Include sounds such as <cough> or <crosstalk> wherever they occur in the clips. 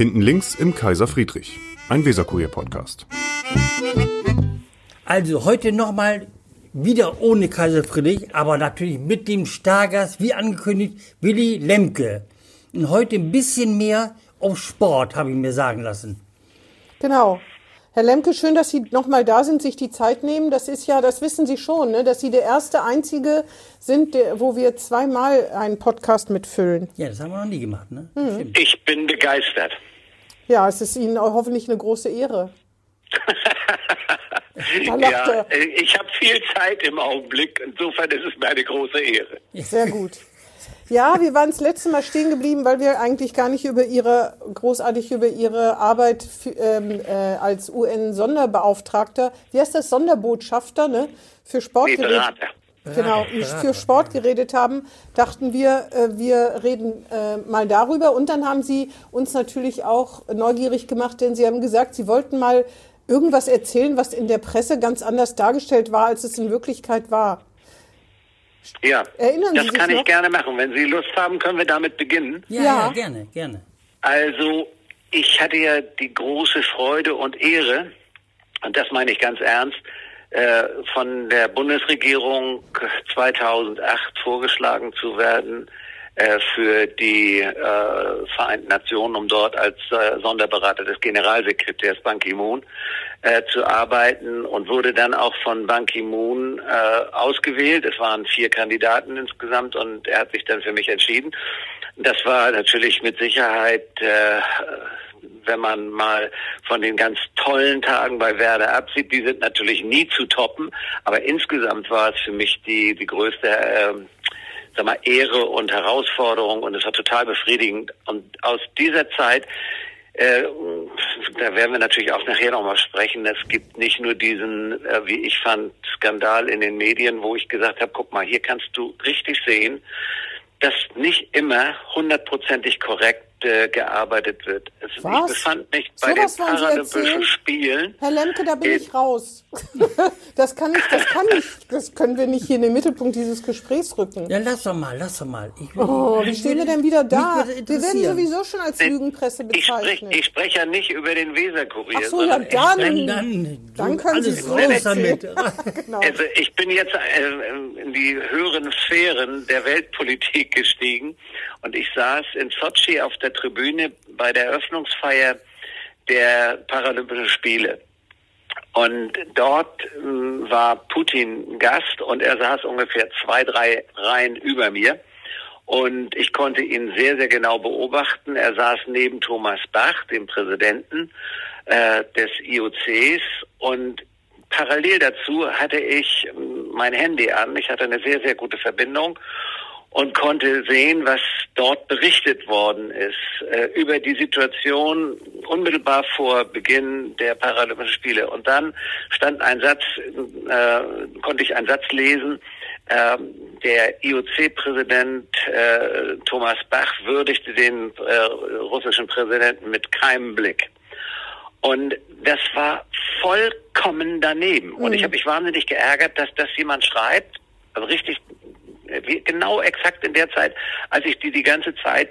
Hinten links im Kaiser Friedrich, ein Weserkurier-Podcast. Also heute nochmal wieder ohne Kaiser Friedrich, aber natürlich mit dem Stargast, wie angekündigt, Willy Lemke. Und heute ein bisschen mehr auf Sport, habe ich mir sagen lassen. Genau. Herr Lemke, schön, dass Sie nochmal da sind, sich die Zeit nehmen. Das ist ja, das wissen Sie schon, ne, dass Sie der erste Einzige sind, der, wo wir zweimal einen Podcast mitfüllen. Ja, das haben wir noch nie gemacht, ne? Mhm. Ich bin begeistert. Ja, es ist Ihnen hoffentlich eine große Ehre. <laughs> Ja, ich habe viel Zeit im Augenblick. Insofern ist es mir eine große Ehre. Sehr gut. Ja, wir waren das letzte Mal stehen geblieben, weil wir eigentlich gar nicht über ihre, großartig über ihre Arbeit für, ähm, äh, als UN-Sonderbeauftragter, wie heißt das, Sonderbotschafter, ne, für Nee, Sportgeräte. Berater. Genau, <laughs> für Sport geredet haben, dachten wir, äh, wir reden äh, mal darüber. Und dann haben Sie uns natürlich auch neugierig gemacht, denn Sie haben gesagt, Sie wollten mal irgendwas erzählen, was in der Presse ganz anders dargestellt war, als es in Wirklichkeit war. Ja, Erinnern Sie das kann ich noch? gerne machen. Wenn Sie Lust haben, können wir damit beginnen. Ja, Ja. ja, gerne, gerne. Also, ich hatte ja die große Freude und Ehre, und das meine ich ganz ernst, äh, von der Bundesregierung 2008 vorgeschlagen zu werden äh, für die äh, Vereinten Nationen, um dort als äh, Sonderberater des Generalsekretärs Ban Ki-moon äh, zu arbeiten und wurde dann auch von Ban Ki-moon äh, ausgewählt. Es waren vier Kandidaten insgesamt und er hat sich dann für mich entschieden. Das war natürlich mit Sicherheit, äh, wenn man mal von den ganz tollen Tagen bei Werder absieht, die sind natürlich nie zu toppen, aber insgesamt war es für mich die, die größte ähm, sag mal, Ehre und Herausforderung und es war total befriedigend. Und aus dieser Zeit, äh, da werden wir natürlich auch nachher nochmal sprechen, es gibt nicht nur diesen, äh, wie ich fand, Skandal in den Medien, wo ich gesagt habe, guck mal, hier kannst du richtig sehen, dass nicht immer hundertprozentig korrekt äh, gearbeitet wird. Es, ich Was? befand mich So bei den Sie Paralympischen erzählen? Spielen. Herr Lemke, da bin Äh, ich raus. <laughs> Das kann ich, das kann ich, das können wir nicht hier in den Mittelpunkt dieses Gesprächs rücken. Ja, lass doch mal, lass doch mal. Ich, Oh, wie stehen wir denn wieder da? Wir werden sowieso schon als Lügenpresse Ich spreche bezeichnet. ich sprech ja nicht über den Weserkurier. Ach so, ja, dann, Dann, dann, dann können Sie alles so raus damit. erzählen. <laughs> genau. Also ich bin jetzt äh, in die höheren Sphären der Weltpolitik gestiegen und ich saß in Sochi auf der Tribüne bei der Eröffnungsfeier der Paralympischen Spiele. Und dort ähm, war Putin Gast und er saß ungefähr zwei, drei Reihen über mir. Und ich konnte ihn sehr, sehr genau beobachten. Er saß neben Thomas Bach, dem Präsidenten äh, des IOCs. Und parallel dazu hatte ich ähm, mein Handy an. Ich hatte eine sehr, sehr gute Verbindung und konnte sehen, was dort berichtet worden ist äh, über die Situation unmittelbar vor Beginn der Paralympischen Spiele. Und dann stand ein Satz, äh, konnte ich einen Satz lesen, äh, der IOC-Präsident Thomas Bach würdigte den äh, russischen Präsidenten mit keinem Blick. Und das war vollkommen daneben. Und ich habe mich wahnsinnig geärgert, dass das jemand schreibt, also richtig genau exakt in der Zeit, als ich die die ganze Zeit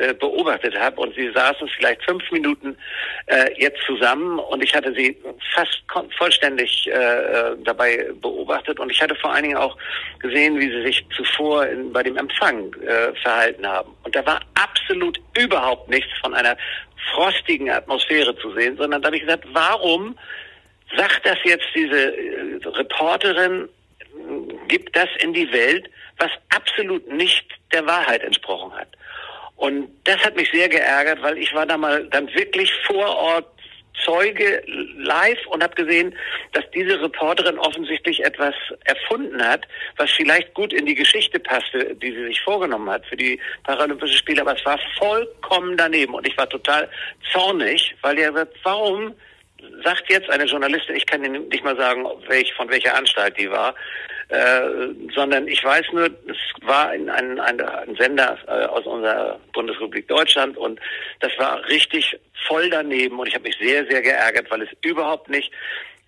äh, beobachtet habe und sie saßen vielleicht fünf Minuten äh, jetzt zusammen. Und ich hatte sie fast vollständig äh, äh, dabei beobachtet. Und ich hatte vor allen Dingen auch gesehen, wie sie sich zuvor in, bei dem Empfang äh, verhalten haben. Und da war absolut überhaupt nichts von einer frostigen Atmosphäre zu sehen, sondern da habe ich gesagt, warum sagt das jetzt diese äh, Reporterin, gibt das in die Welt, was absolut nicht der Wahrheit entsprochen hat. Und das hat mich sehr geärgert, weil ich war da mal dann wirklich vor Ort Zeuge live und habe gesehen, dass diese Reporterin offensichtlich etwas erfunden hat, was vielleicht gut in die Geschichte passte, die sie sich vorgenommen hat für die Paralympischen Spiele, aber es war vollkommen daneben und ich war total zornig, weil sagt, warum sagt jetzt eine Journalistin, ich kann Ihnen nicht mal sagen, welch, von welcher Anstalt die war, äh, sondern ich weiß nur, es war ein, ein, ein, Sender äh, aus unserer Bundesrepublik Deutschland und das war richtig voll daneben und ich habe mich sehr, sehr geärgert, weil es überhaupt nicht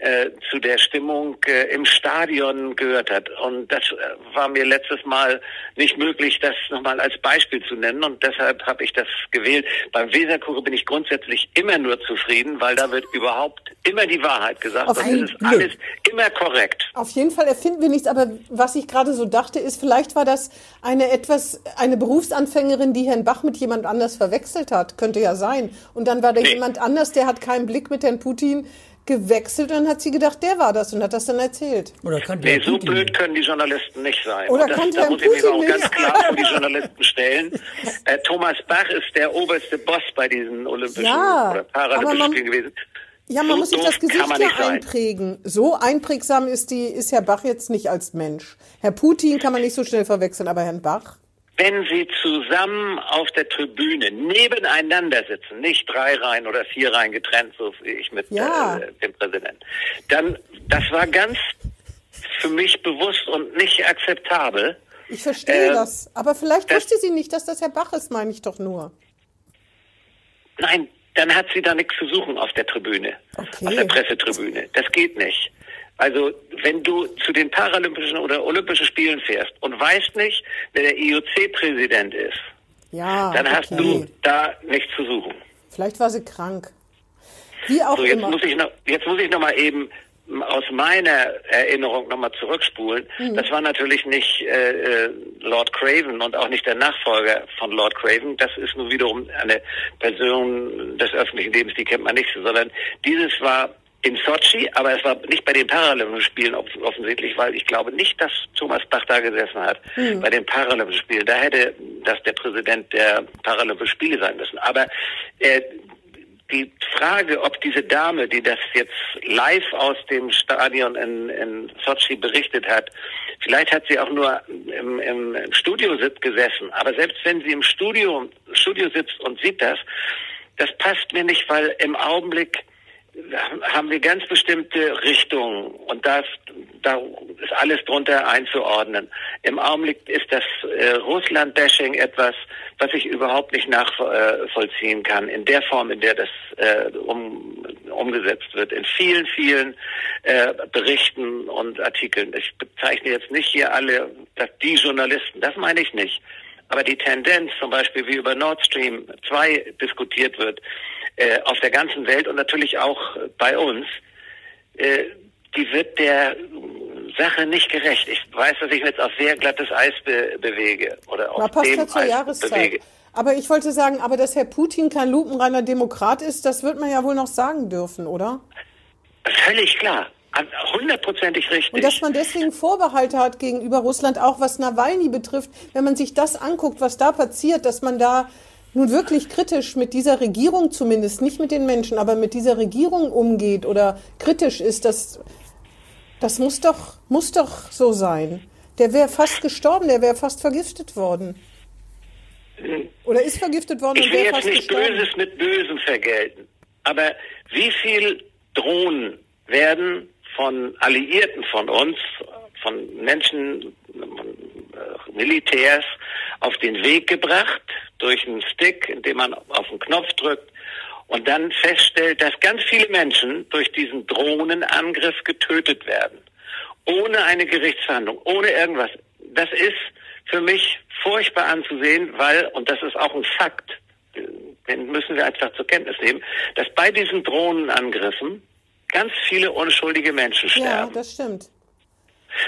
äh, zu der Stimmung äh, im Stadion gehört hat. Und das äh, war mir letztes Mal nicht möglich, das nochmal als Beispiel zu nennen. Und deshalb habe ich das gewählt. Beim Weserkurier bin ich grundsätzlich immer nur zufrieden, weil da wird überhaupt immer die Wahrheit gesagt. Auf und es ist Glück. alles immer korrekt. Auf jeden Fall erfinden wir nichts, aber was ich gerade so dachte, ist, vielleicht war das eine etwas, eine Berufsanfängerin, die Herrn Bach mit jemand anders verwechselt hat. Könnte ja sein. Und dann war da Nee. jemand anders, der hat keinen Blick mit Herrn Putin gewechselt und dann hat sie gedacht, der war das und hat das dann erzählt. Oder kannte Nee, so Putin blöd nicht. können die Journalisten nicht sein. Oder Und das, kannte da muss ich mich Putin auch ganz klar vor die Journalisten stellen. Äh, Thomas Bach ist der oberste Boss bei diesen Olympischen Ja, oder Paralympischen man- Spielen gewesen. Ja, man so muss sich das Gesicht kann ja sein. einprägen. So einprägsam ist, die, ist Herr Bach jetzt nicht als Mensch. Herr Putin kann man nicht so schnell verwechseln, aber Herrn Bach? Wenn sie zusammen auf der Tribüne nebeneinander sitzen, nicht drei Reihen oder vier Reihen getrennt, so wie ich mit Ja. äh, dem Präsidenten, dann, das war ganz für mich bewusst und nicht akzeptabel. Ich verstehe Ähm, das. Aber vielleicht das- wusste sie nicht, dass das Herr Bach ist, meine ich doch nur. Nein, dann hat sie da nichts zu suchen auf der Tribüne, Okay. auf der Pressetribüne. Das geht nicht. Also wenn du zu den Paralympischen oder Olympischen Spielen fährst und weißt nicht, wer der IOC-Präsident ist, Ja, dann hast okay. du da nichts zu suchen. Vielleicht war sie krank. Wie auch So, jetzt immer. muss ich noch, jetzt muss ich noch mal eben aus meiner Erinnerung noch mal zurückspulen. Mhm. Das war natürlich nicht äh, äh, Lord Craven und auch nicht der Nachfolger von Lord Craven. Das ist nun wiederum eine Person des öffentlichen Lebens, die kennt man nicht, sondern dieses war in Sochi, aber es war nicht bei den Paralympischen Spielen off offensichtlich, weil ich glaube nicht, dass Thomas Bach da gesessen hat Hm. bei den Paralympischen Spielen. Da hätte das der Präsident der Paralympischen Spiele sein müssen. Aber äh, die Frage, ob diese Dame, die das jetzt live aus dem Stadion in, in Sochi berichtet hat, vielleicht hat sie auch nur im, im, im Studio sitzt gesessen, aber selbst wenn sie im Studio, Studio sitzt und sieht das, das passt mir nicht, weil im Augenblick haben wir ganz bestimmte Richtungen und das, da ist alles drunter einzuordnen. Im Augenblick ist das äh, Russland-Bashing etwas, was ich überhaupt nicht nachvollziehen kann, in der Form, in der das äh, um, umgesetzt wird. In vielen, vielen äh, Berichten und Artikeln. Ich bezeichne jetzt nicht hier alle das, die Journalisten, das meine ich nicht. Aber die Tendenz, zum Beispiel wie über Nord Stream 2 diskutiert wird, äh, auf der ganzen Welt und natürlich auch äh, bei uns, äh, die wird der Sache nicht gerecht. Ich weiß, dass ich mich jetzt auf sehr glattes Eis be bewege oder Na, auf passt dem Eis Jahreszeit. bewege. Aber ich wollte sagen, aber dass Herr Putin kein lupenreiner Demokrat ist, das wird man ja wohl noch sagen dürfen, oder? Völlig klar. Hundertprozentig richtig. Und dass man deswegen Vorbehalte hat gegenüber Russland, auch was Nawalny betrifft, wenn man sich das anguckt, was da passiert, dass man da nun wirklich kritisch mit dieser Regierung zumindest, nicht mit den Menschen, aber mit dieser Regierung umgeht oder kritisch ist, das, das muss doch, muss doch so sein. Der wäre fast gestorben, der wäre fast vergiftet worden. Oder ist vergiftet worden Ich und wäre fast nicht gestorben. Böses mit Bösem vergelten, aber wie viel Drohnen werden von Alliierten von uns, von Menschen, Militärs auf den Weg gebracht durch einen Stick, indem man auf den Knopf drückt und dann feststellt, dass ganz viele Menschen durch diesen Drohnenangriff getötet werden. Ohne eine Gerichtsverhandlung, ohne irgendwas. Das ist für mich furchtbar anzusehen, weil, und das ist auch ein Fakt, den müssen wir einfach zur Kenntnis nehmen, dass bei diesen Drohnenangriffen ganz viele unschuldige Menschen Ja, sterben. das stimmt.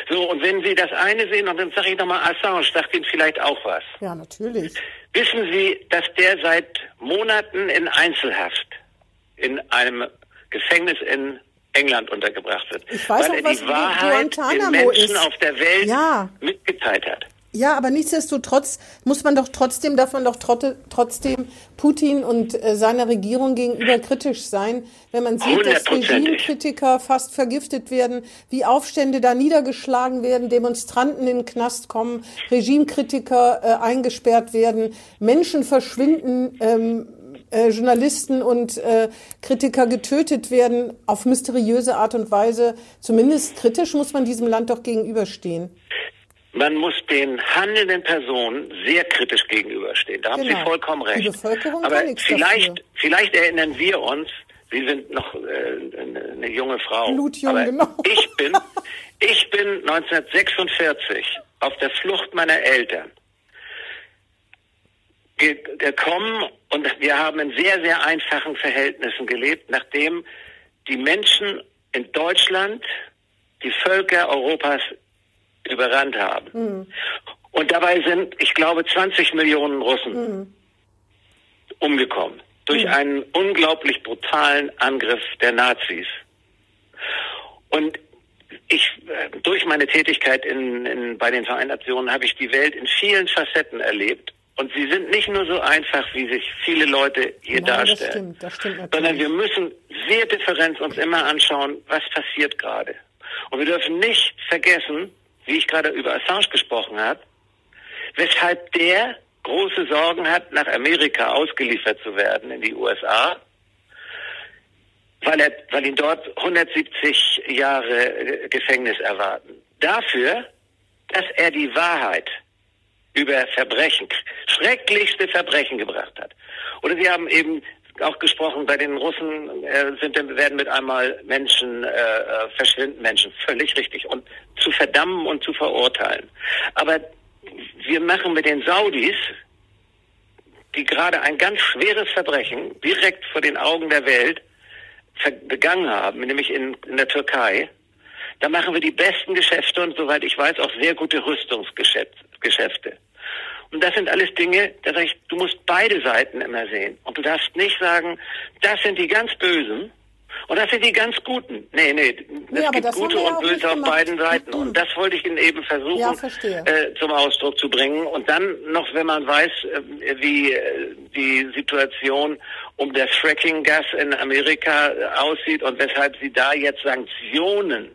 So, und wenn Sie das eine sehen, und dann sage ich nochmal, Assange sagt Ihnen vielleicht auch was. Ja, natürlich. Wissen Sie, dass der seit Monaten in Einzelhaft in einem Gefängnis in England untergebracht wird? Ich weiß weil auch, er was die Wahrheit den Menschen ist. auf der Welt Ja. mitgeteilt hat. Ja, aber nichtsdestotrotz muss man doch trotzdem, darf man doch trotzdem Putin und äh, seiner Regierung gegenüber kritisch sein, wenn man sieht, dass. Regimekritiker fast vergiftet werden, wie Aufstände da niedergeschlagen werden, Demonstranten in den Knast kommen, Regimekritiker äh, eingesperrt werden, Menschen verschwinden, ähm, äh, Journalisten und äh, Kritiker getötet werden auf mysteriöse Art und Weise. Zumindest kritisch muss man diesem Land doch gegenüberstehen. Man muss den handelnden Personen sehr kritisch gegenüberstehen. Da haben Genau. Sie vollkommen recht. Die Bevölkerung Aber vielleicht, dafür. vielleicht erinnern wir uns, Sie sind noch äh, eine junge Frau. Blutjung, Aber genau. <laughs> Ich bin, ich bin 1946 auf der Flucht meiner Eltern ge gekommen und wir haben in sehr, sehr einfachen Verhältnissen gelebt, nachdem die Menschen in Deutschland die Völker Europas überrannt haben. Und dabei sind, ich glaube, 20 Millionen Russen umgekommen durch einen unglaublich brutalen Angriff der Nazis. Und ich, äh, durch meine Tätigkeit in, in, bei den Vereinten Nationen habe ich die Welt in vielen Facetten erlebt. Und sie sind nicht nur so einfach, wie sich viele Leute hier Nein, das darstellen. stimmt, das stimmt. Sondern wir müssen sehr differenz uns immer anschauen, was passiert gerade. Und wir dürfen nicht vergessen, wie ich gerade über Assange gesprochen habe, weshalb der große Sorgen hat, nach Amerika ausgeliefert zu werden, in die USA, weil, er, weil ihn dort 170 Jahre äh, Gefängnis erwarten. Dafür, dass er die Wahrheit über Verbrechen, schrecklichste Verbrechen gebracht hat. Oder Sie haben eben auch gesprochen, bei den Russen äh, sind, werden mit einmal Menschen, äh, äh, verschwinden Menschen, völlig richtig, und zu verdammen und zu verurteilen. Aber wir machen mit den Saudis, die gerade ein ganz schweres Verbrechen direkt vor den Augen der Welt begangen haben, nämlich in, in der Türkei, da machen wir die besten Geschäfte und soweit ich weiß auch sehr gute Rüstungsgeschäfte. Und das sind alles Dinge, da sage ich, du musst beide Seiten immer sehen. Und du darfst nicht sagen, das sind die ganz Bösen und das sind die ganz Guten. Nee, nee, es aber gibt Gute ja und Böse auf beiden Seiten. Und das wollte ich Ihnen eben versuchen Ja, äh, zum Ausdruck zu bringen. Und dann noch, wenn man weiß, äh, wie äh, die Situation um das Fracking-Gas in Amerika äh, aussieht und weshalb sie da jetzt Sanktionen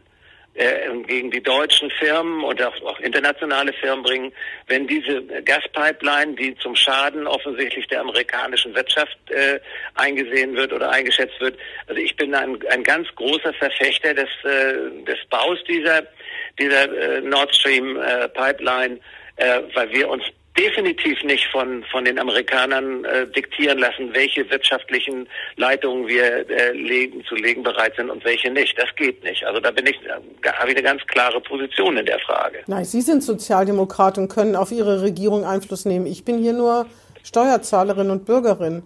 äh, gegen die deutschen Firmen und auch, auch internationale Firmen bringen, wenn diese Gaspipeline, die zum Schaden offensichtlich der amerikanischen Wirtschaft äh, eingesehen wird oder eingeschätzt wird. Also ich bin ein, ein ganz großer Verfechter des, äh, des Baus dieser, dieser äh, Nord Stream äh, Pipeline, äh, weil wir uns definitiv nicht von, von den Amerikanern äh, diktieren lassen, welche wirtschaftlichen Leitungen wir äh, legen, zu legen bereit sind und welche nicht. Das geht nicht. Also da bin ich, äh, habe ich eine ganz klare Position in der Frage. Nein, Sie sind Sozialdemokrat und können auf Ihre Regierung Einfluss nehmen. Ich bin hier nur Steuerzahlerin und Bürgerin.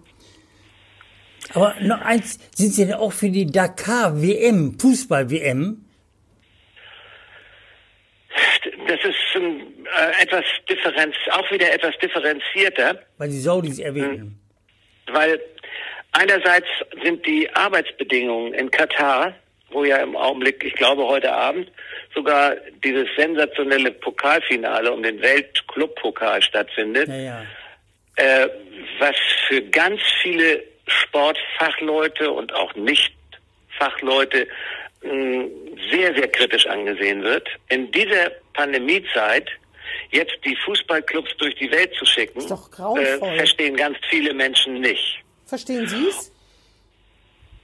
Aber noch eins, sind Sie denn auch für die Dakar-WM, Fußball-WM? Das ist ähm, äh, etwas differenz, auch wieder etwas differenzierter. Weil die Saudis erwähnen. Weil einerseits sind die Arbeitsbedingungen in Katar, wo ja im Augenblick, ich glaube heute Abend, sogar dieses sensationelle Pokalfinale um den Weltclub-Pokal stattfindet, Ja, ja. äh, was für ganz viele Sportfachleute und auch Nicht-Fachleute mh, sehr, sehr kritisch angesehen wird. In dieser Pandemiezeit jetzt die Fußballclubs durch die Welt zu schicken, Ist doch grauenvoll. verstehen ganz viele Menschen nicht. Verstehen Sie es?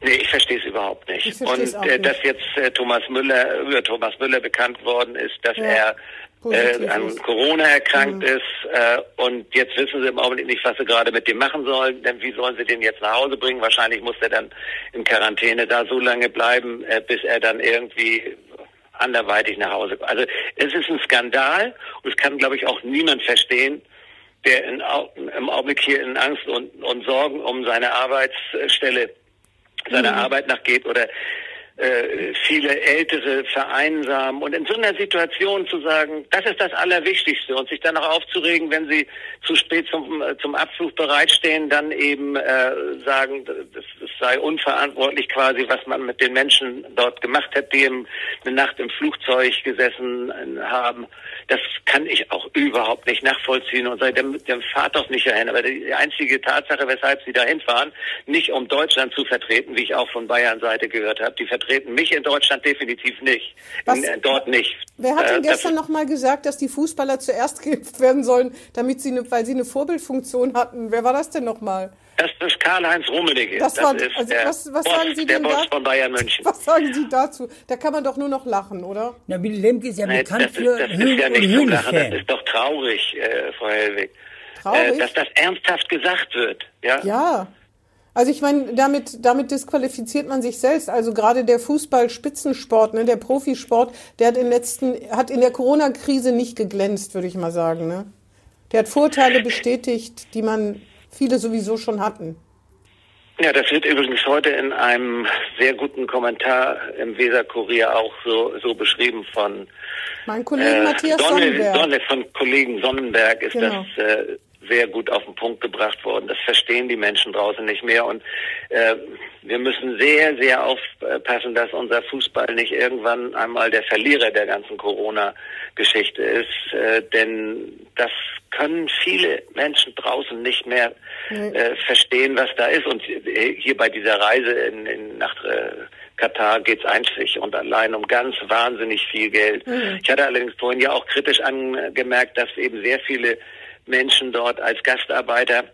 Nee, ich verstehe es überhaupt nicht. Und äh, nicht. dass jetzt äh, Thomas Müller über Thomas Müller bekannt worden ist, dass Ja, er äh, an. Mhm. Corona erkrankt ist äh, und jetzt wissen sie im Augenblick nicht, was sie gerade mit dem machen sollen, denn wie sollen sie den jetzt nach Hause bringen? Wahrscheinlich muss er dann in Quarantäne da so lange bleiben, äh, bis er dann irgendwie anderweitig nach Hause kommt. Also es ist ein Skandal und es kann, glaube ich, auch niemand verstehen, der in, im Augenblick hier in Angst und, und Sorgen um seine Arbeitsstelle seiner Arbeit nachgeht oder äh, viele Ältere vereinsamen und in so einer Situation zu sagen, das ist das Allerwichtigste und sich dann auch aufzuregen, wenn sie zu spät zum, äh, zum Abflug bereitstehen, dann eben äh, sagen, das, das sei unverantwortlich quasi, was man mit den Menschen dort gemacht hat, die im, eine Nacht im Flugzeug gesessen äh, haben. Das kann ich auch überhaupt nicht nachvollziehen und sage, dann, dann fahrt doch nicht dahin. Aber die einzige Tatsache, weshalb sie dahin fahren, nicht um Deutschland zu vertreten, wie ich auch von Bayern Seite gehört habe, die vertreten mich in Deutschland definitiv nicht. Was- in, äh, dort nicht. Wer hat Äh, denn das gestern noch mal gesagt, dass die Fußballer zuerst <laughs> geimpft werden sollen, damit sie eine, weil sie eine Vorbildfunktion hatten? Wer war das denn noch mal? Das ist Karl-Heinz Rummenigge. Das war- ist also der was- was Boss, sagen Sie der denn Boss da? von Bayern München. <laughs> Was sagen Sie dazu? Da kann man doch nur noch lachen, oder? Na, Willy Lemke ist ja Nee, bekannt das, für ist, das ist Höhen ja und nicht zum Lachen, das ist doch traurig, äh, Frau Hellwig. Traurig? Äh, dass das ernsthaft gesagt wird. Ja? Ja. Also ich meine, damit, damit disqualifiziert man sich selbst. Also gerade der Fußball-Spitzensport, ne, der Profisport, der hat in, letzten, hat in der Corona-Krise nicht geglänzt, würde ich mal sagen. Ne? Der hat Vorteile bestätigt, die man viele sowieso schon hatten. Ja, das wird übrigens heute in einem sehr guten Kommentar im Weser-Kurier auch so, so beschrieben von mein Kollege äh, Matthias Sonne, Sonnenberg. Sonne von Kollegen Sonnenberg ist genau. das äh, sehr gut auf den Punkt gebracht worden. Das verstehen die Menschen draußen nicht mehr und äh, wir müssen sehr, sehr aufpassen, dass unser Fußball nicht irgendwann einmal der Verlierer der ganzen Corona-Geschichte ist, äh, denn das können viele Menschen draußen nicht mehr äh, verstehen, was da ist. Und hier bei dieser Reise in, in, nach äh, Katar geht es einzig und allein um ganz wahnsinnig viel Geld. Mhm. Ich hatte allerdings vorhin ja auch kritisch angemerkt, dass eben sehr viele Menschen dort als Gastarbeiter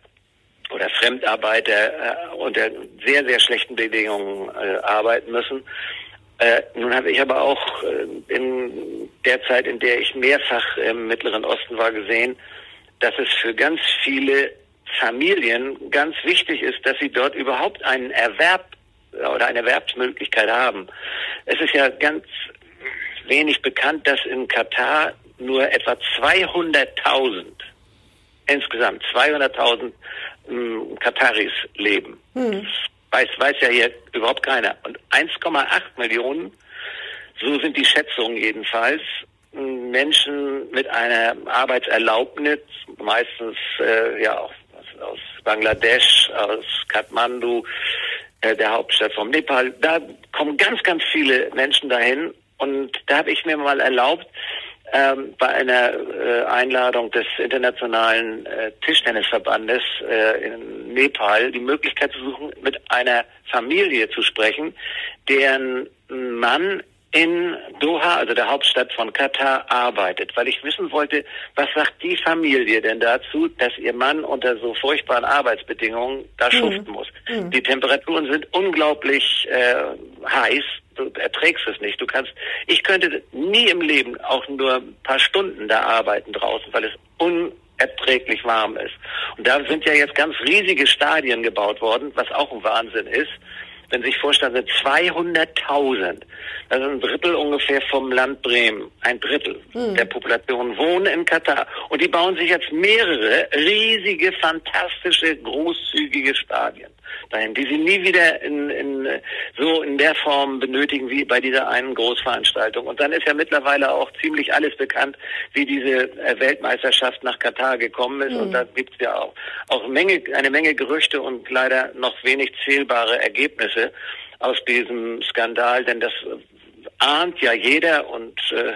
oder Fremdarbeiter äh, unter sehr, sehr schlechten Bedingungen äh, arbeiten müssen. Äh, nun habe ich aber auch äh, in der Zeit, in der ich mehrfach im Mittleren Osten war, gesehen, dass es für ganz viele Familien ganz wichtig ist, dass sie dort überhaupt einen Erwerb oder eine Erwerbsmöglichkeit haben. Es ist ja ganz wenig bekannt, dass in Katar nur etwa 200.000 insgesamt 200.000 ähm, Kataris leben. Hm. Weiß, weiß ja hier überhaupt keiner. Und 1,8 Millionen, so sind die Schätzungen jedenfalls, Menschen mit einer Arbeitserlaubnis, meistens äh, ja auch aus Bangladesch, aus Kathmandu, äh, der Hauptstadt vom Nepal. Da kommen ganz, ganz viele Menschen dahin. Und da habe ich mir mal erlaubt, ähm, bei einer äh, Einladung des Internationalen äh, Tischtennisverbandes äh, in Nepal die Möglichkeit zu suchen, mit einer Familie zu sprechen, deren Mann in Doha, also der Hauptstadt von Katar, arbeitet, weil ich wissen wollte, was sagt die Familie denn dazu, dass ihr Mann unter so furchtbaren Arbeitsbedingungen da mhm. schuften muss. Mhm. Die Temperaturen sind unglaublich äh, heiß, du erträgst es nicht. Du kannst, ich könnte nie im Leben auch nur ein paar Stunden da arbeiten draußen, weil es unerträglich warm ist. Und da sind ja jetzt ganz riesige Stadien gebaut worden, was auch ein Wahnsinn ist wenn Sie sich vorstellen, sind 200.000, das ist ein Drittel ungefähr vom Land Bremen, ein Drittel hm. der Population wohnen in Katar. Und die bauen sich jetzt mehrere riesige, fantastische, großzügige Stadien dahin, die sie nie wieder in, in, so in der Form benötigen wie bei dieser einen Großveranstaltung. Und dann ist ja mittlerweile auch ziemlich alles bekannt, wie diese äh, Weltmeisterschaft nach Katar gekommen ist. Mhm. Und da gibt es ja auch, auch Menge, eine Menge Gerüchte und leider noch wenig zählbare Ergebnisse aus diesem Skandal, denn das ahnt ja jeder und äh,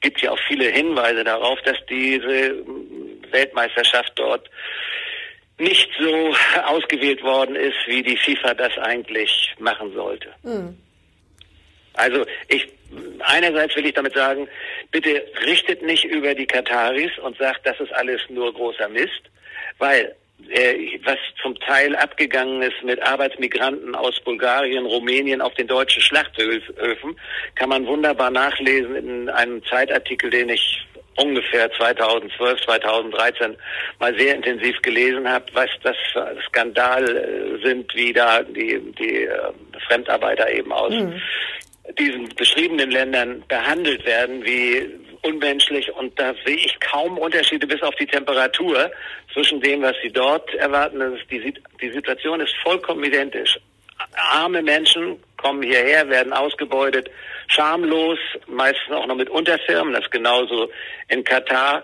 gibt ja auch viele Hinweise darauf, dass diese Weltmeisterschaft dort nicht so ausgewählt worden ist, wie die FIFA das eigentlich machen sollte. Mhm. Also ich einerseits will ich damit sagen, bitte richtet nicht über die Kataris und sagt, das ist alles nur großer Mist, weil äh, was zum Teil abgegangen ist mit Arbeitsmigranten aus Bulgarien, Rumänien auf den deutschen Schlachthöfen, kann man wunderbar nachlesen in einem Zeitartikel, den ich ungefähr 2012, 2013 mal sehr intensiv gelesen habe, was das Skandal äh, sind, wie da die, die äh, Fremdarbeiter eben aus mhm. diesen beschriebenen Ländern behandelt werden, wie unmenschlich und da sehe ich kaum Unterschiede bis auf die Temperatur zwischen dem, was sie dort erwarten. Die, die Situation ist vollkommen identisch. Arme Menschen kommen hierher, werden ausgebeutet, schamlos, meistens auch noch mit Unterfirmen, das genauso in Katar.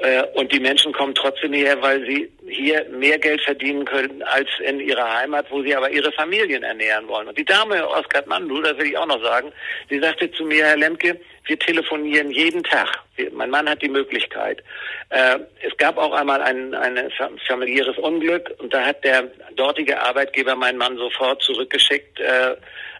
Äh, und die Menschen kommen trotzdem hierher, weil sie hier mehr Geld verdienen können als in ihrer Heimat, wo sie aber ihre Familien ernähren wollen. Und die Dame aus Kathmandu, das will ich auch noch sagen, sie sagte zu mir, Herr Lemke, wir telefonieren jeden Tag. mein Mann hat die Möglichkeit. Äh, es gab auch einmal ein, ein familiäres Unglück und da hat der dortige Arbeitgeber meinen Mann sofort zurückgeschickt.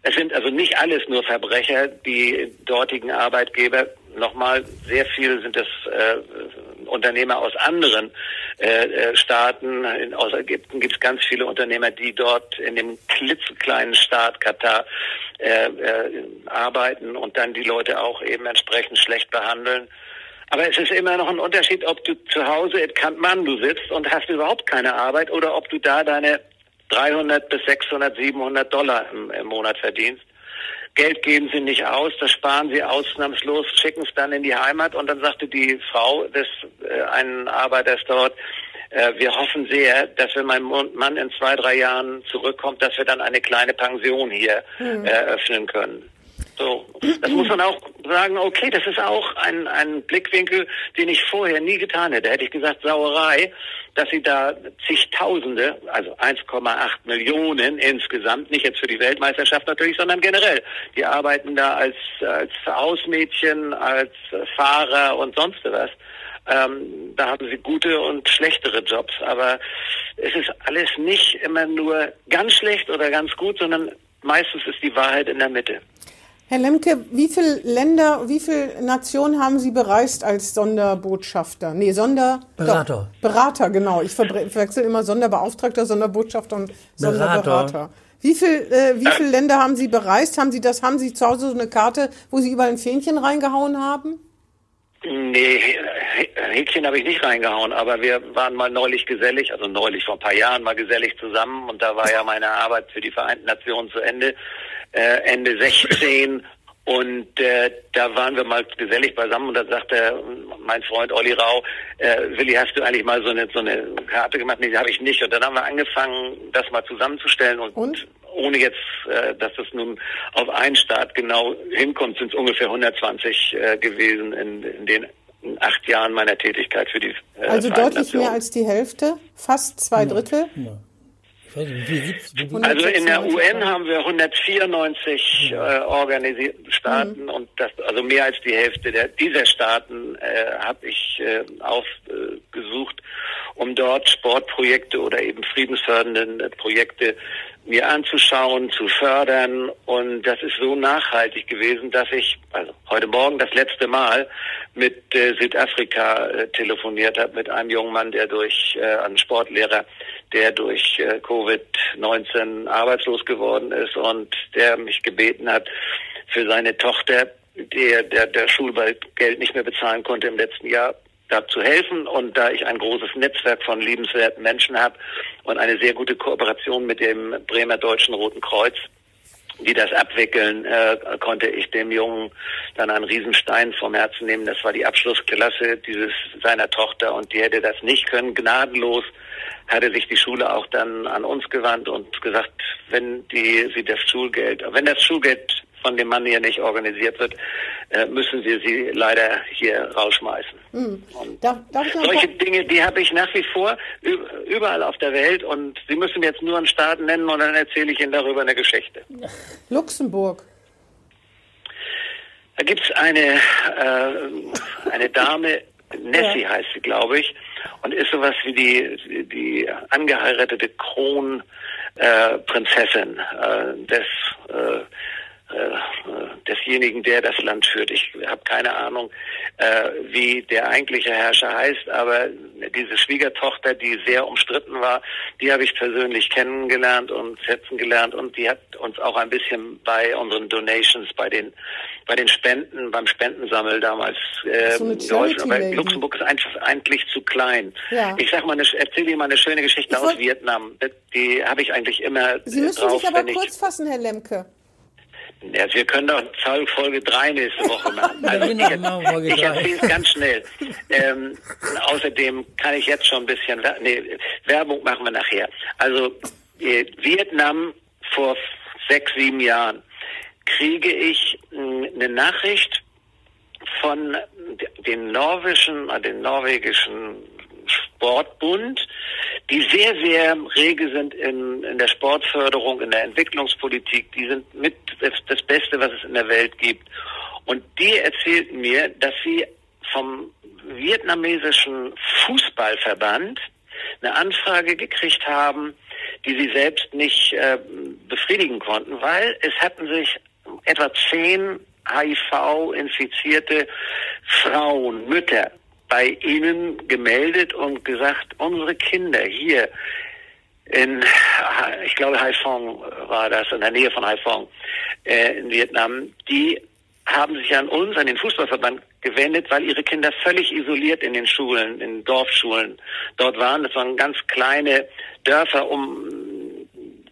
Es sind also nicht alles nur Verbrecher, die dortigen Arbeitgeber. Nochmal, sehr viel sind es äh, Unternehmer aus anderen äh, äh Staaten. In, aus Ägypten gibt es ganz viele Unternehmer, die dort in dem klitzekleinen Staat Katar äh, äh, arbeiten und dann die Leute auch eben entsprechend schlecht behandeln. Aber es ist immer noch ein Unterschied, ob du zu Hause in Kathmandu sitzt und hast überhaupt keine Arbeit oder ob du da deine 300 bis 600, 700 Dollar im, im Monat verdienst. Geld geben sie nicht aus, das sparen sie ausnahmslos, schicken es dann in die Heimat und dann sagte die Frau des äh, einen Arbeiters dort, äh, wir hoffen sehr, dass wenn mein Mann in zwei, drei Jahren zurückkommt, dass wir dann eine kleine Pension hier mhm. eröffnen können. So, das muss man auch sagen, okay, das ist auch ein, ein Blickwinkel, den ich vorher nie getan hätte. Hätte ich gesagt, Sauerei, dass sie da zigtausende, also 1,8 Millionen insgesamt, nicht jetzt für die Weltmeisterschaft natürlich, sondern generell. Die arbeiten da als, als Hausmädchen, als Fahrer und sonst was. Ähm, da haben sie gute und schlechtere Jobs. Aber es ist alles nicht immer nur ganz schlecht oder ganz gut, sondern meistens ist die Wahrheit in der Mitte. Herr Lemke, wie viele Länder, wie viele Nationen haben Sie bereist als Sonderbotschafter? Nee, Sonder... Berater. Berater, genau. Ich verwechsel immer Sonderbeauftragter, Sonderbotschafter und Sonderberater. Wie viel, äh, wie viele Länder haben Sie bereist? Haben Sie das, haben Sie zu Hause so eine Karte, wo Sie überall ein Fähnchen reingehauen haben? Nee, Häkchen habe ich nicht reingehauen, aber wir waren mal neulich gesellig, also neulich vor ein paar Jahren mal gesellig zusammen und da war ja meine Arbeit für die Vereinten Nationen zu Ende äh, Ende 16 und äh, da waren wir mal gesellig beisammen und da sagte mein Freund Olli Rau, äh, Willi, hast du eigentlich mal so eine, so eine Karte gemacht? Nee, die habe ich nicht. Und dann haben wir angefangen, das mal zusammenzustellen und, und? ohne jetzt, äh, dass das nun auf einen Staat genau hinkommt, sind es ungefähr 120 äh, gewesen in, in den acht Jahren meiner Tätigkeit für die äh, Also deutlich mehr als die Hälfte, fast zwei Drittel. Ja. Also in der UN haben wir 194 äh, organisierte Staaten mhm. und das, also mehr als die Hälfte der, dieser Staaten äh, habe ich äh, aufgesucht, um dort Sportprojekte oder eben friedensfördernde Projekte mir anzuschauen, zu fördern. Und das ist so nachhaltig gewesen, dass ich also heute Morgen das letzte Mal mit äh, Südafrika äh, telefoniert habe, mit einem jungen Mann, der durch äh, einen Sportlehrer, der durch äh, Covid-19 arbeitslos geworden ist und der mich gebeten hat, für seine Tochter, der der, der Schulgeld nicht mehr bezahlen konnte im letzten Jahr, da zu helfen. Und da ich ein großes Netzwerk von liebenswerten Menschen habe und eine sehr gute Kooperation mit dem Bremer Deutschen Roten Kreuz, die das abwickeln, äh, konnte ich dem Jungen dann einen Riesenstein vom Herzen nehmen. Das war die Abschlussklasse dieses seiner Tochter und die hätte das nicht können. Gnadenlos hatte sich die Schule auch dann an uns gewandt und gesagt, wenn die sie das Schulgeld, wenn das Schulgeld von dem Mann hier nicht organisiert wird, äh, müssen wir sie leider hier rausschmeißen. Hm. Darf, darf solche Dinge, die habe ich nach wie vor überall auf der Welt und Sie müssen jetzt nur einen Staat nennen und dann erzähle ich Ihnen darüber eine Geschichte. Luxemburg. Da gibt es eine, äh, eine Dame, <laughs> Nessie heißt sie, glaube ich, und ist sowas wie die, die angeheiratete Kronprinzessin äh, des äh, äh, desjenigen, der das Land führt. Ich habe keine Ahnung, äh, wie der eigentliche Herrscher heißt, aber diese Schwiegertochter, die sehr umstritten war, die habe ich persönlich kennengelernt und schätzen gelernt und die hat uns auch ein bisschen bei unseren Donations, bei den bei den Spenden, beim Spendensammel damals äh, so geholfen. Aber Luxemburg ist einfach eigentlich zu klein. Ja. Ich sag mal, erzähle Ihnen mal eine schöne Geschichte aus Vietnam. Die habe ich eigentlich immer. Sie müssen drauf, sich aber kurz fassen, Herr Lemke. Ja, wir können doch Folge 3 nächste Woche machen. <laughs> Also ich, ich erzähle es ganz schnell. Ähm, außerdem kann ich jetzt schon ein bisschen, nee, Werbung machen wir nachher. Also äh, Vietnam vor sechs, sieben Jahren kriege ich äh, eine Nachricht von den norwegischen, äh, den norwegischen Sportbund, die sehr, sehr rege sind in, in der Sportförderung, in der Entwicklungspolitik. Die sind mit das, Beste, was es in der Welt gibt. Und die erzählten mir, dass sie vom vietnamesischen Fußballverband eine Anfrage gekriegt haben, die sie selbst nicht äh, befriedigen konnten, weil es hatten sich etwa zehn HIV-infizierte Frauen, Mütter bei Ihnen gemeldet und gesagt, unsere Kinder hier in, ich glaube, Haiphong war das, in der Nähe von Haiphong äh, in Vietnam, die haben sich an uns, an den Fußballverband gewendet, weil ihre Kinder völlig isoliert in den Schulen, in Dorfschulen dort waren. Das waren ganz kleine Dörfer um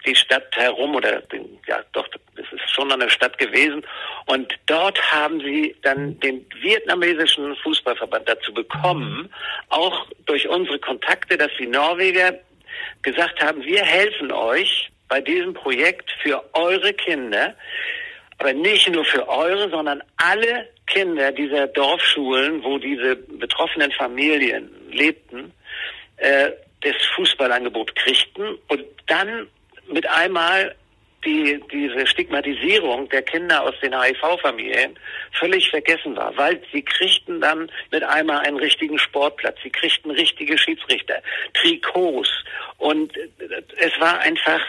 die Stadt herum oder ja doch, es ist schon eine Stadt gewesen. Und dort haben sie dann den vietnamesischen Fußballverband dazu bekommen, auch durch unsere Kontakte, dass die Norweger gesagt haben, wir helfen euch bei diesem Projekt für eure Kinder, aber nicht nur für eure, sondern alle Kinder dieser Dorfschulen, wo diese betroffenen Familien lebten, äh, das Fußballangebot kriegten und dann mit einmal die, diese Stigmatisierung der Kinder aus den HIV-Familien völlig vergessen war, weil sie kriegten dann mit einmal einen richtigen Sportplatz, sie kriegten richtige Schiedsrichter, Trikots und es war einfach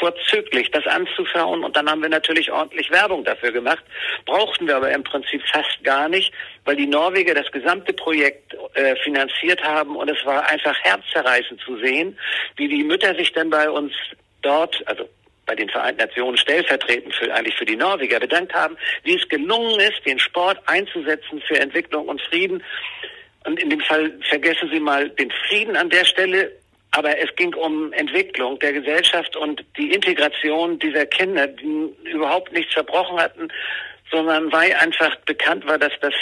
vorzüglich, das anzuschauen. Und dann haben wir natürlich ordentlich Werbung dafür gemacht. Brauchten wir aber im Prinzip fast gar nicht, weil die Norweger das gesamte Projekt äh, finanziert haben. Und es war einfach herzzerreißend zu sehen, wie die Mütter sich dann bei uns dort, also bei den Vereinten Nationen stellvertretend für eigentlich für die Norweger bedankt haben, wie es gelungen ist, den Sport einzusetzen für Entwicklung und Frieden. Und in dem Fall vergessen Sie mal den Frieden an der Stelle aber es ging um Entwicklung der Gesellschaft und die Integration dieser Kinder, die überhaupt nichts verbrochen hatten, sondern weil einfach bekannt war, dass das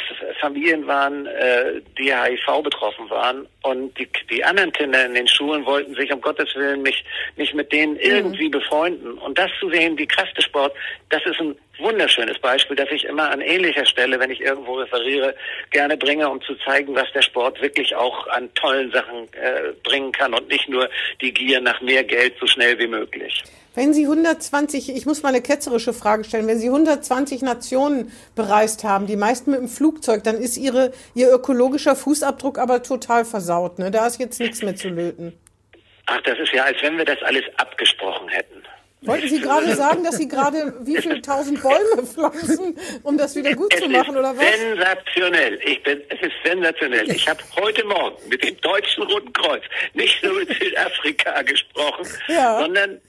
Familien waren, äh, die HIV betroffen waren und die, die anderen Kinder in den Schulen wollten sich um Gottes Willen nicht, nicht mit denen mhm. irgendwie mhm. befreunden. Und das zu sehen, wie Kraftesport, das ist ein wunderschönes Beispiel, das ich immer an ähnlicher Stelle, wenn ich irgendwo referiere, gerne bringe, um zu zeigen, was der Sport wirklich auch an tollen Sachen äh, bringen kann und nicht nur die Gier nach mehr Geld so schnell wie möglich. Wenn Sie 120, ich muss mal eine ketzerische Frage stellen, wenn Sie 120 Nationen bereist haben, die meisten mit dem Flugzeug, dann ist Ihre, Ihr ökologischer Fußabdruck aber total versaut. Ne? Da ist jetzt nichts mehr zu löten. Ach, das ist ja, als wenn wir das alles abgesprochen hätten. Wollten Sie gerade sagen, dass Sie gerade wie viele tausend Bäume pflanzen, um das wieder gut es zu machen, oder was? Sensationell. Ich bin, es ist sensationell. Ich habe heute Morgen mit dem Deutschen Roten Kreuz nicht nur mit Südafrika gesprochen, ja. sondern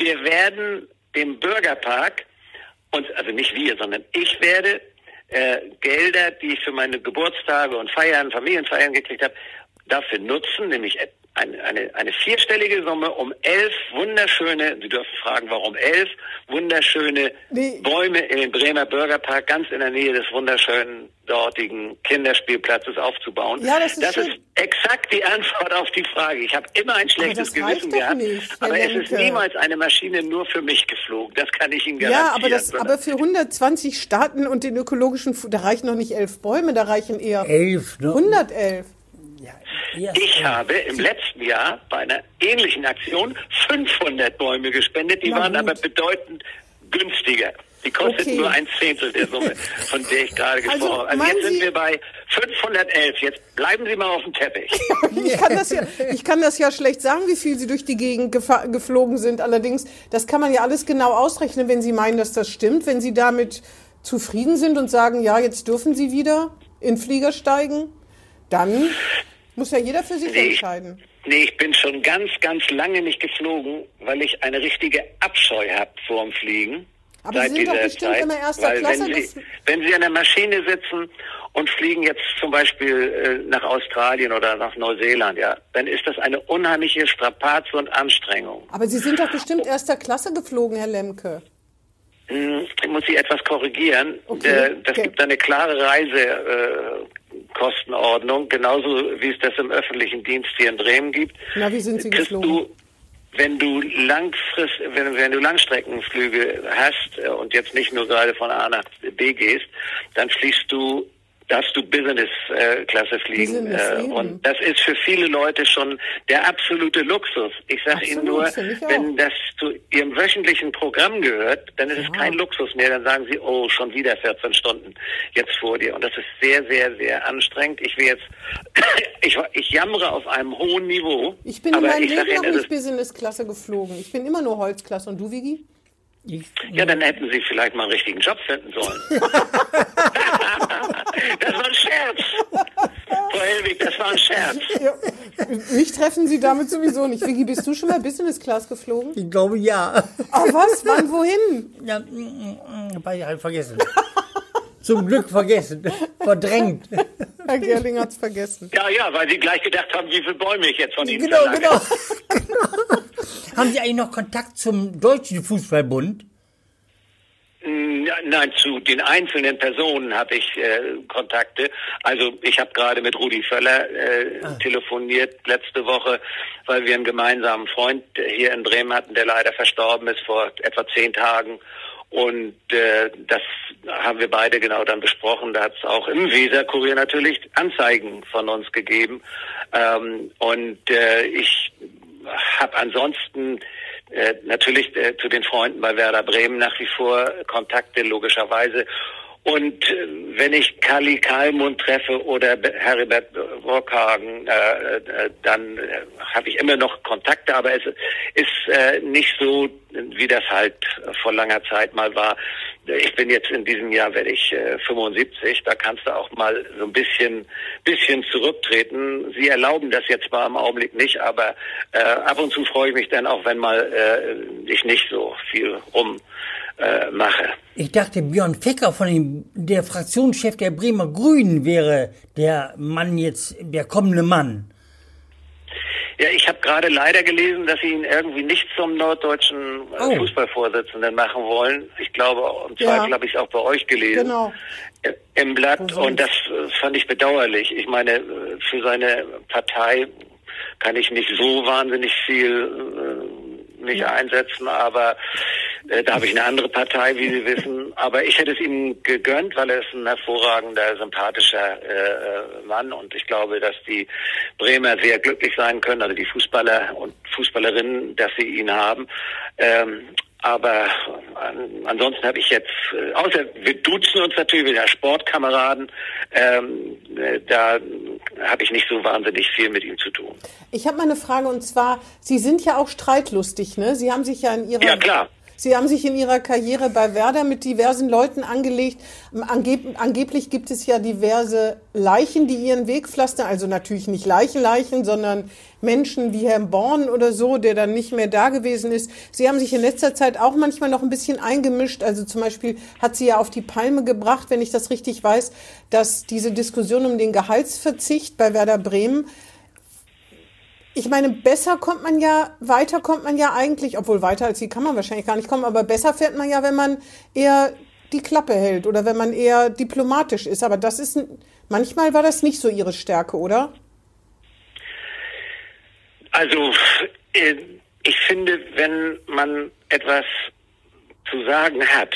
wir werden dem Bürgerpark, und also nicht wir, sondern ich werde äh, Gelder, die ich für meine Geburtstage und Feiern, Familienfeiern gekriegt habe, dafür nutzen, nämlich eine, eine, eine vierstellige Summe, um elf wunderschöne, Sie dürfen fragen, warum elf, wunderschöne nee. Bäume in den Bremer Bürgerpark ganz in der Nähe des wunderschönen dortigen Kinderspielplatzes aufzubauen. Ja, das ist, das ist exakt die Antwort auf die Frage. Ich habe immer ein schlechtes Gewissen gehabt, nicht, aber Lenke. es ist niemals eine Maschine nur für mich geflogen. Das kann ich Ihnen garantieren. Ja, aber, das, aber für 120 Staaten und den ökologischen, da reichen noch nicht elf Bäume, da reichen eher elf, ne? 111. Ja, ich habe im letzten Jahr bei einer ähnlichen Aktion 500 Bäume gespendet, die Na waren gut. aber bedeutend günstiger. Die kostet okay. nur ein Zehntel der Summe, von der ich gerade also gesprochen habe. Also, also jetzt sind wir bei 511. Jetzt bleiben Sie mal auf dem Teppich. <laughs> ich, kann das ja, ich kann das ja schlecht sagen, wie viel Sie durch die Gegend geflogen sind. Allerdings, das kann man ja alles genau ausrechnen, wenn Sie meinen, dass das stimmt. Wenn Sie damit zufrieden sind und sagen, ja, jetzt dürfen Sie wieder in Flieger steigen, dann muss ja jeder für sich nee, entscheiden. Nee, ich bin schon ganz, ganz lange nicht geflogen, weil ich eine richtige Abscheu habe vor dem Fliegen. Aber Sie sind doch bestimmt Zeit, immer erster Klasse. Wenn Sie, wenn Sie an der Maschine sitzen und fliegen jetzt zum Beispiel äh, nach Australien oder nach Neuseeland, ja, dann ist das eine unheimliche Strapaze und Anstrengung. Aber Sie sind doch bestimmt erster Klasse geflogen, Herr Lemke. Hm, ich muss Sie etwas korrigieren. Okay. Äh, das okay. gibt eine klare Reisekostenordnung, genauso wie es das im öffentlichen Dienst hier in Bremen gibt. Na, wie sind Sie geflogen? Du wenn du langfrist, wenn, wenn du Langstreckenflüge hast äh, und jetzt nicht nur gerade von A nach B gehst, dann fliegst du darfst du Business-Klasse fliegen. Business äh, und das ist für viele Leute schon der absolute Luxus. Ich sage Ihnen nur, wenn das zu Ihrem wöchentlichen Programm gehört, dann ist ja. es kein Luxus mehr. Dann sagen Sie, oh, schon wieder 14 Stunden jetzt vor dir. Und das ist sehr, sehr, sehr anstrengend. Ich will jetzt, <coughs> ich, ich jammere auf einem hohen Niveau. Ich bin in meinem Leben noch nicht Business-Klasse geflogen. Ich bin immer nur Holzklasse. Und du, Vigi? Ich, ja, dann hätten Sie vielleicht mal einen richtigen Job finden sollen. <laughs> das war ein Scherz. Frau Helwig, das war ein Scherz. Ja, <laughs> mich treffen Sie damit sowieso nicht. Vicky, bist du schon mal Business Class geflogen? Ich glaube ja. Ach was? Wann, wohin? Ja, habe ich halt vergessen. Zum Glück vergessen. Verdrängt. Herr Gerling hat es vergessen. Ja, ja, weil Sie gleich gedacht haben, wie viele Bäume ich jetzt von Ihnen Genau, genau. <laughs> Haben Sie eigentlich noch Kontakt zum Deutschen Fußballbund? Nein, zu den einzelnen Personen habe ich äh, Kontakte. Also ich habe gerade mit Rudi Völler äh, ah. telefoniert letzte Woche, weil wir einen gemeinsamen Freund hier in Bremen hatten, der leider verstorben ist vor etwa zehn Tagen. Und äh, das haben wir beide genau dann besprochen. Da hat es auch im Weserkurier natürlich Anzeigen von uns gegeben. Ähm, und äh, ich habe ansonsten äh, natürlich äh, zu den Freunden bei Werder Bremen nach wie vor Kontakte logischerweise. Und äh, wenn ich Kali Kalmund treffe oder Heribert Rockhagen, äh, äh, dann äh, habe ich immer noch Kontakte, aber es ist äh, nicht so, wie das halt vor langer Zeit mal war. Ich bin jetzt in diesem Jahr werde ich äh, 75, da kannst du auch mal so ein bisschen bisschen zurücktreten. Sie erlauben das jetzt zwar im Augenblick nicht, aber äh, ab und zu freue ich mich dann auch, wenn mal äh, ich nicht so viel rum äh, mache. Ich dachte, Björn Fecker von dem, der Fraktionschef der Bremer Grünen wäre der Mann jetzt, der kommende Mann. Ja, ich habe gerade leider gelesen, dass sie ihn irgendwie nicht zum norddeutschen äh, oh. Fußballvorsitzenden machen wollen. Ich glaube, im Zweifel ja. habe ich es auch bei euch gelesen. Genau. Äh, Im Blatt. Und das äh, fand ich bedauerlich. Ich meine, für seine Partei kann ich nicht so wahnsinnig viel äh, mich ja. einsetzen, aber äh, da habe ich eine andere Partei, wie Sie wissen. Aber ich hätte es ihm gegönnt, weil er ist ein hervorragender, sympathischer äh, Mann. Und ich glaube, dass die Bremer sehr glücklich sein können, also die Fußballer und Fußballerinnen, dass sie ihn haben. Ähm, aber ansonsten habe ich jetzt, äh, außer wir duzen uns natürlich wieder Sportkameraden, ähm, äh, da habe ich nicht so wahnsinnig viel mit ihm zu tun. Ich habe mal eine Frage und zwar, Sie sind ja auch streitlustig, ne? Sie haben sich ja in Ihrer ja, klar. Sie haben sich in Ihrer Karriere bei Werder mit diversen Leuten angelegt. Angeb angeblich gibt es ja diverse Leichen, die ihren Weg pflastern. Also natürlich nicht Leichen, Leichen, sondern Menschen wie Herrn Born oder so, der dann nicht mehr da gewesen ist. Sie haben sich in letzter Zeit auch manchmal noch ein bisschen eingemischt. Also zum Beispiel hat sie ja auf die Palme gebracht, wenn ich das richtig weiß, dass diese Diskussion um den Gehaltsverzicht bei Werder Bremen ich meine, besser kommt man ja, weiter kommt man ja eigentlich, obwohl weiter als sie kann man wahrscheinlich gar nicht kommen, aber besser fährt man ja, wenn man eher die Klappe hält oder wenn man eher diplomatisch ist. Aber das ist, manchmal war das nicht so ihre Stärke, oder? Also, äh, ich finde, wenn man etwas zu sagen hat,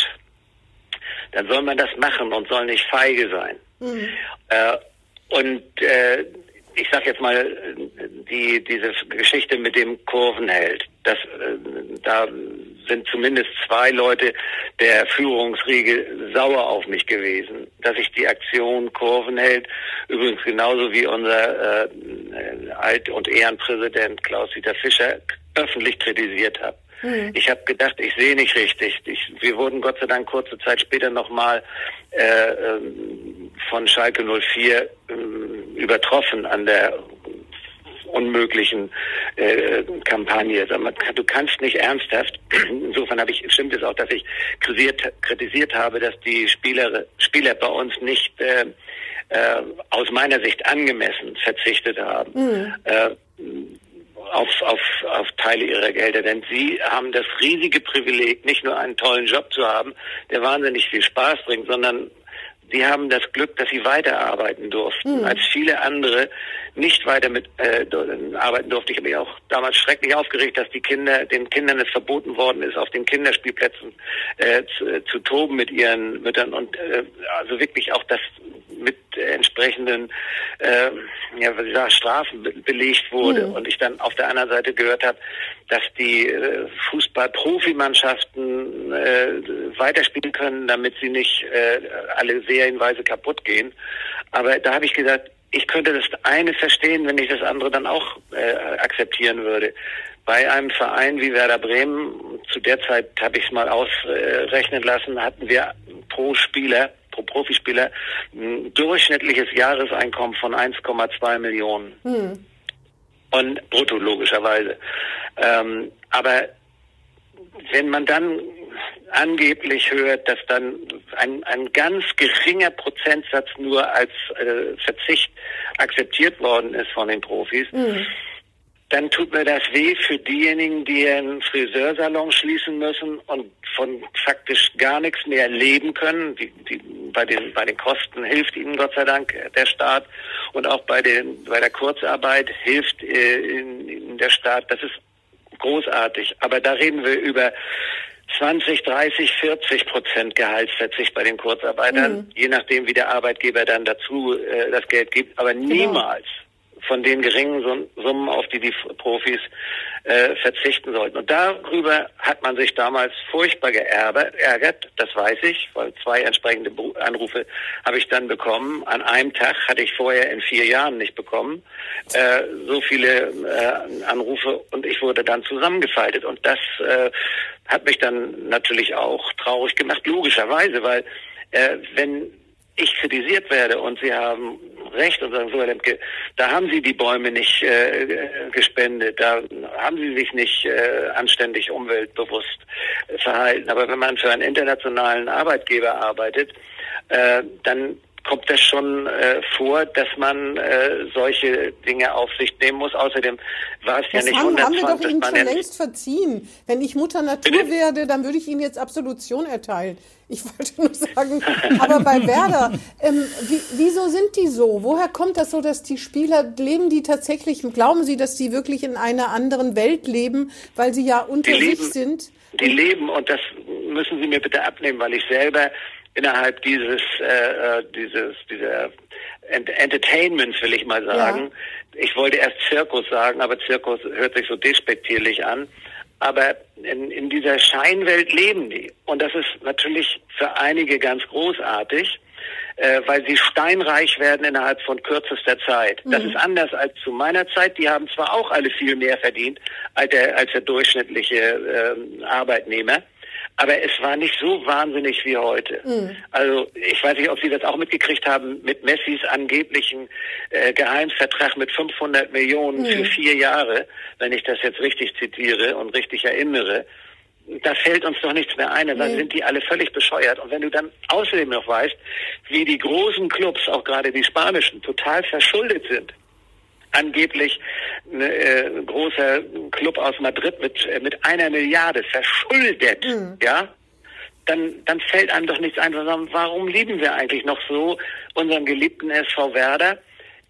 dann soll man das machen und soll nicht feige sein. Mhm. Äh, und äh, ich sag jetzt mal, die, diese Geschichte mit dem Kurvenheld, das, äh, da sind zumindest zwei Leute der Führungsriege sauer auf mich gewesen, dass ich die Aktion Kurvenheld, übrigens genauso wie unser äh, Alt- und Ehrenpräsident Klaus-Dieter Fischer, öffentlich kritisiert habe. Mhm. Ich habe gedacht, ich sehe nicht richtig. Ich, wir wurden Gott sei Dank kurze Zeit später nochmal äh, ähm, von Schalke 04 äh, übertroffen an der unmöglichen äh, Kampagne. Du kannst nicht ernsthaft, <clears throat> insofern habe ich, stimmt es auch, dass ich kritisiert, kritisiert habe, dass die Spieler, Spieler bei uns nicht äh, äh, aus meiner Sicht angemessen verzichtet haben. Mhm. Äh, auf, auf, auf Teile ihrer Gelder. Denn sie haben das riesige Privileg, nicht nur einen tollen Job zu haben, der wahnsinnig viel Spaß bringt, sondern sie haben das Glück, dass sie weiterarbeiten durften, mhm. als viele andere nicht weiter mit äh, arbeiten durften. Ich habe mich auch damals schrecklich aufgeregt, dass die Kinder, den Kindern es verboten worden ist, auf den Kinderspielplätzen äh, zu, zu toben mit ihren Müttern und äh, also wirklich auch das mit entsprechenden äh, ja, was ich sag, Strafen be belegt wurde. Mhm. Und ich dann auf der anderen Seite gehört habe, dass die äh, Fußball-Profimannschaften äh, weiterspielen können, damit sie nicht äh, alle serienweise kaputt gehen. Aber da habe ich gesagt, ich könnte das eine verstehen, wenn ich das andere dann auch äh, akzeptieren würde. Bei einem Verein wie Werder Bremen, zu der Zeit habe ich es mal ausrechnen lassen, hatten wir pro Spieler pro Profispieler ein durchschnittliches Jahreseinkommen von 1,2 Millionen. Hm. Und brutto logischerweise. Ähm, aber wenn man dann angeblich hört, dass dann ein, ein ganz geringer Prozentsatz nur als äh, Verzicht akzeptiert worden ist von den Profis, mhm dann tut mir das weh für diejenigen, die ihren Friseursalon schließen müssen und von faktisch gar nichts mehr leben können. Die, die, bei, den, bei den Kosten hilft ihnen Gott sei Dank der Staat und auch bei, den, bei der Kurzarbeit hilft äh, in, in der Staat. Das ist großartig. Aber da reden wir über 20, 30, 40 Prozent Gehaltsverzicht bei den Kurzarbeitern, mhm. je nachdem, wie der Arbeitgeber dann dazu äh, das Geld gibt, aber genau. niemals von den geringen Summen, auf die die Profis äh, verzichten sollten. Und darüber hat man sich damals furchtbar geärgert, das weiß ich, weil zwei entsprechende Anrufe habe ich dann bekommen. An einem Tag hatte ich vorher in vier Jahren nicht bekommen. Äh, so viele äh, Anrufe und ich wurde dann zusammengefaltet. Und das äh, hat mich dann natürlich auch traurig gemacht, logischerweise, weil äh, wenn ich kritisiert werde und Sie haben recht und sagen, so Herr Lemke, da haben Sie die Bäume nicht äh, gespendet, da haben Sie sich nicht äh, anständig umweltbewusst äh, verhalten. Aber wenn man für einen internationalen Arbeitgeber arbeitet, äh, dann kommt das schon äh, vor, dass man äh, solche Dinge auf sich nehmen muss. Außerdem war es ja nicht haben, 120. haben wir doch Ihnen schon ja längst verziehen. Wenn ich Mutter Natur Bitte? werde, dann würde ich Ihnen jetzt Absolution erteilen. Ich <laughs> wollte nur sagen, <laughs> aber bei Werder, ähm, wie, wieso sind die so? Woher kommt das so, dass die Spieler, leben die tatsächlich, glauben Sie, dass die wirklich in einer anderen Welt leben, weil sie ja unter die sich leben, sind? Die leben, und das müssen Sie mir bitte abnehmen, weil ich selber innerhalb dieses, äh, äh, dieses, dieser Ent Entertainments, will ich mal sagen. Ja. Ich wollte erst Zirkus sagen, aber Zirkus hört sich so despektierlich an. Aber in, in dieser Scheinwelt leben die. Und das ist natürlich für einige ganz großartig, äh, weil sie steinreich werden innerhalb von kürzester Zeit. Mhm. Das ist anders als zu meiner Zeit. Die haben zwar auch alle viel mehr verdient als der, als der durchschnittliche äh, Arbeitnehmer. Aber es war nicht so wahnsinnig wie heute. Mhm. Also ich weiß nicht, ob Sie das auch mitgekriegt haben mit Messis angeblichen äh, Geheimvertrag mit 500 Millionen mhm. für vier Jahre, wenn ich das jetzt richtig zitiere und richtig erinnere. Da fällt uns doch nichts mehr ein, dann nee. sind die alle völlig bescheuert. Und wenn du dann außerdem noch weißt, wie die großen Clubs, auch gerade die spanischen, total verschuldet sind, angeblich ein äh, großer Club aus Madrid mit, äh, mit einer Milliarde verschuldet, mhm. ja, dann, dann fällt einem doch nichts ein, warum lieben wir eigentlich noch so unseren geliebten SV Werder,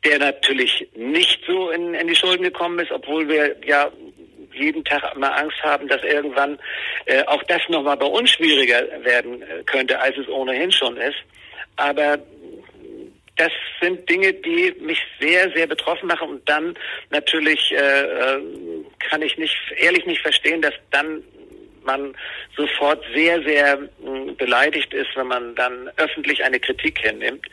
der natürlich nicht so in, in die Schulden gekommen ist, obwohl wir ja jeden Tag immer Angst haben, dass irgendwann äh, auch das nochmal bei uns schwieriger werden äh, könnte, als es ohnehin schon ist. Aber das sind Dinge, die mich sehr, sehr betroffen machen. Und dann natürlich äh, äh, kann ich nicht, ehrlich nicht verstehen, dass dann man sofort sehr, sehr hm, beleidigt ist, wenn man dann öffentlich eine Kritik hinnimmt.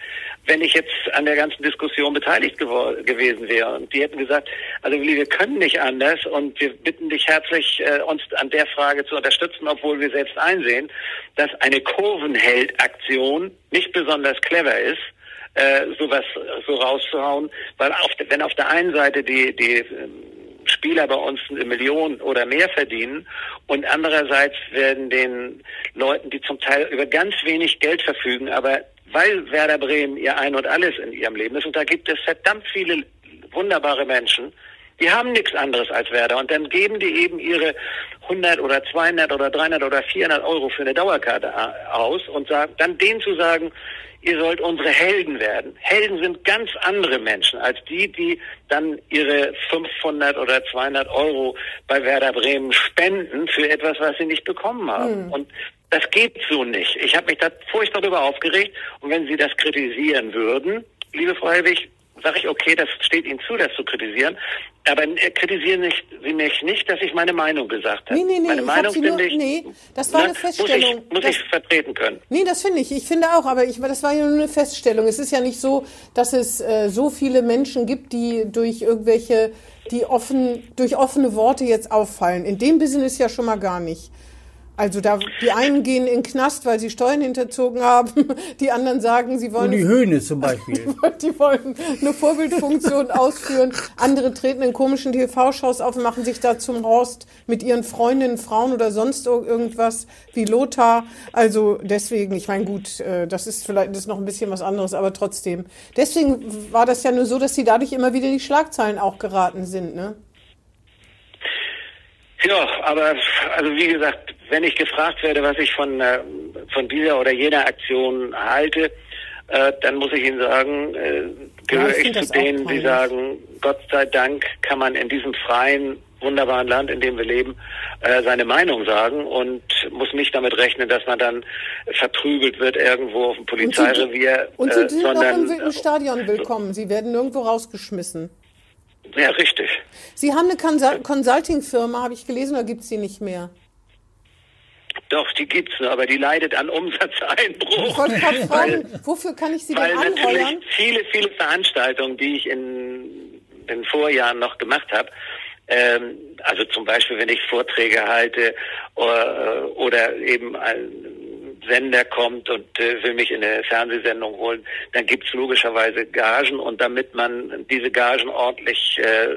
Wenn ich jetzt an der ganzen Diskussion beteiligt gewesen wäre und die hätten gesagt, also Willi, wir können nicht anders und wir bitten dich herzlich, äh, uns an der Frage zu unterstützen, obwohl wir selbst einsehen, dass eine Kurvenheld-Aktion nicht besonders clever ist, äh, sowas so rauszuhauen, weil auf, wenn auf der einen Seite die, die ähm, Spieler bei uns eine Million oder mehr verdienen und andererseits werden den Leuten, die zum Teil über ganz wenig Geld verfügen, aber weil Werder Bremen ihr Ein und Alles in ihrem Leben ist und da gibt es verdammt viele wunderbare Menschen, die haben nichts anderes als Werder. Und dann geben die eben ihre 100 oder 200 oder 300 oder 400 Euro für eine Dauerkarte aus und sagen, dann denen zu sagen, ihr sollt unsere Helden werden. Helden sind ganz andere Menschen als die, die dann ihre 500 oder 200 Euro bei Werder Bremen spenden für etwas, was sie nicht bekommen haben. Mhm. Und das geht so nicht. Ich habe mich da furchtbar darüber aufgeregt. Und wenn Sie das kritisieren würden, liebe Frau Helwig, sage ich, okay, das steht Ihnen zu, das zu kritisieren. Aber äh, kritisieren nicht, Sie mich nicht, dass ich meine Meinung gesagt habe. Nee, nee, nee, meine ich Meinung nur, ich, nee, das war ne, eine Feststellung. Muss ich, muss das, ich vertreten können. Nee, das finde ich. Ich finde auch, aber ich, das war ja nur eine Feststellung. Es ist ja nicht so, dass es äh, so viele Menschen gibt, die durch irgendwelche, die offen, durch offene Worte jetzt auffallen. In dem Business ja schon mal gar nicht. Also da, die einen gehen in den Knast, weil sie Steuern hinterzogen haben. <laughs> Die anderen sagen, sie wollen... Und die Höhne zum <laughs> Beispiel. die wollen eine Vorbildfunktion <laughs> ausführen. Andere treten in komischen TV-Shows auf und machen sich da zum Horst mit ihren Freundinnen, Frauen oder sonst irgendwas wie Lothar. Also deswegen, ich meine, gut, äh, das ist vielleicht das ist noch ein bisschen was anderes, aber trotzdem. Deswegen war das ja nur so, dass sie dadurch immer wieder in die Schlagzeilen auch geraten sind, ne? Ja, aber also wie gesagt, wenn ich gefragt werde, was ich von, äh, von dieser oder jener Aktion halte, äh, dann muss ich Ihnen sagen, äh, gehöre ich zu denen, die sagen, Gott sei Dank kann man in diesem freien, wunderbaren Land, in dem wir leben, äh, seine Meinung sagen und muss nicht damit rechnen, dass man dann verprügelt wird irgendwo auf dem Und Sie, Polizeirevier, und Sie sind auch sondern im Wilden Stadion willkommen. Sie werden nirgendwo rausgeschmissen. ja richtig. Sie haben eine Consul- Consulting-Firma, habe ich gelesen, oder gibt es die nicht mehr? Doch, die gibt's nur, aber die leidet an Umsatzeinbruch. Weil- fragen, wofür kann ich Sie Weil denn natürlich anheuern? viele, viele Veranstaltungen, die ich in den Vorjahren noch gemacht habe, ähm, also zum Beispiel, wenn ich Vorträge halte oder, oder eben ein Sender kommt und äh, will mich in eine Fernsehsendung holen, dann gibt's logischerweise Gagen und damit man diese Gagen ordentlich äh,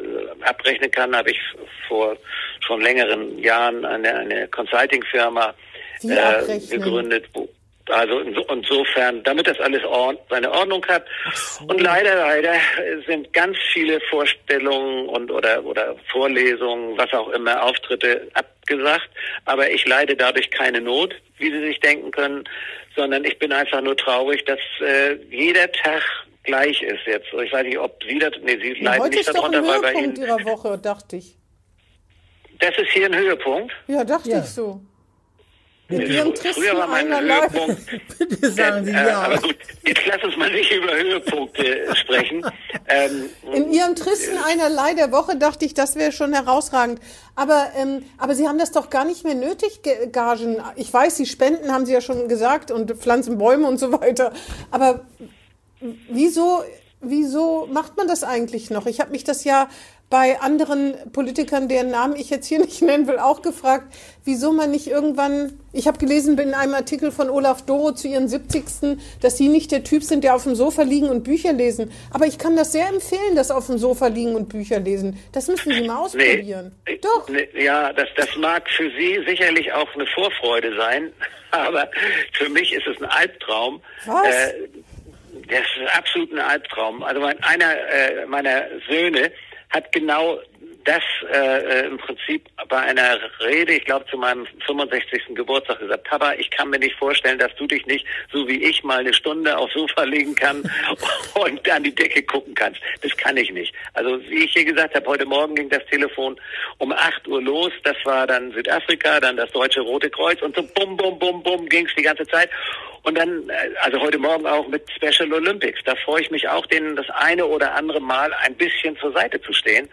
abrechnen kann, habe ich vor schon längeren Jahren eine, eine Consulting-Firma äh, gegründet, wo, also inso- insofern, damit das alles Ord seine Ordnung hat. Und leider, leider sind ganz viele Vorstellungen und oder oder Vorlesungen, was auch immer, Auftritte abgesagt. Aber ich leide dadurch keine Not, wie Sie sich denken können, sondern ich bin einfach nur traurig, dass äh, jeder Tag gleich ist jetzt. Ich weiß nicht, ob Sie das, nee, Sie Ja, leiden heute nicht ist doch ein darunter, weil bei Höhepunkt Ihnen, Ihrer Woche, dachte ich. das ist hier ein Höhepunkt. Ja, dachte Ja. ich so. Mit Ihrem tristen Früher war mein. Höhepunkt <laughs> Bitte sagen Sie Äh, ja. Aber gut, jetzt lass uns mal nicht über Höhepunkte sprechen. Ähm, In Ihrem tristen einerlei der Woche dachte ich, das wäre schon herausragend. Aber, ähm, aber Sie haben das doch gar nicht mehr nötig, Ge- Gagen. Ich weiß, Sie spenden, haben Sie ja schon gesagt, und pflanzen Bäume und so weiter. Aber wieso, wieso macht man das eigentlich noch? Ich habe mich das ja bei anderen Politikern, deren Namen ich jetzt hier nicht <laughs> nennen will, auch gefragt, wieso man nicht irgendwann, ich habe gelesen in einem Artikel von Olaf Doro zu ihren 70. dass Sie nicht der Typ sind, der auf dem Sofa liegen und Bücher lesen. Aber ich kann das sehr empfehlen, das auf dem Sofa liegen und Bücher lesen. Das müssen Sie mal ausprobieren. Nee, Doch. Nee, ja, das, das mag für Sie sicherlich auch eine Vorfreude sein, <laughs> aber für mich ist es ein Albtraum. Was? Äh, das ist absolut ein Albtraum. Also mein, einer äh, meiner Söhne hat genau das äh, äh, im Prinzip bei einer Rede, ich glaube zu meinem 65. Geburtstag gesagt, Papa, ich kann mir nicht vorstellen, dass du dich nicht, so wie ich, mal eine Stunde aufs Sofa legen kann <laughs> und an die Decke gucken kannst. Das kann ich nicht. Also wie ich hier gesagt habe, heute Morgen ging das Telefon um 8 Uhr los. Das war dann Südafrika, dann das Deutsche Rote Kreuz und so bum, bum, bum, bum ging es die ganze Zeit. Und dann, äh, also heute Morgen auch mit Special Olympics. Da freue ich mich auch, denen das eine oder andere Mal ein bisschen zur Seite zu stehen.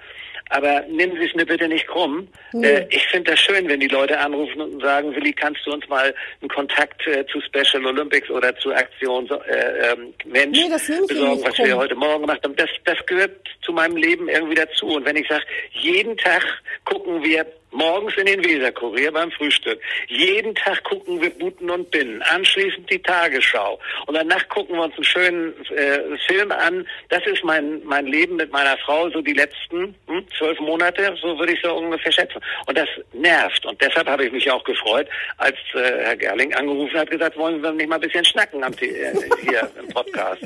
Aber nehmen Sie es mir bitte nicht krumm. Äh, ich finde das schön, wenn die Leute anrufen und sagen, Willi, kannst du uns mal einen Kontakt äh, zu Special Olympics oder zur Aktion äh, ähm, Mensch Nee, besorgen, was wir krumm. heute Morgen gemacht haben. Das, das gehört zu meinem Leben irgendwie dazu. Und wenn ich sage, jeden Tag gucken wir morgens in den Weserkurier beim Frühstück, jeden Tag gucken wir Buten und Binnen, anschließend die Tagesschau und danach gucken wir uns einen schönen äh, Film an. Das ist mein mein Leben mit meiner Frau so die letzten hm, zwölf Monate, so würde ich so ungefähr schätzen. Und das nervt. Und deshalb habe ich mich auch gefreut, als äh, Herr Gerling angerufen hat, gesagt, wollen wir nicht mal ein bisschen schnacken am, äh, hier im Podcast.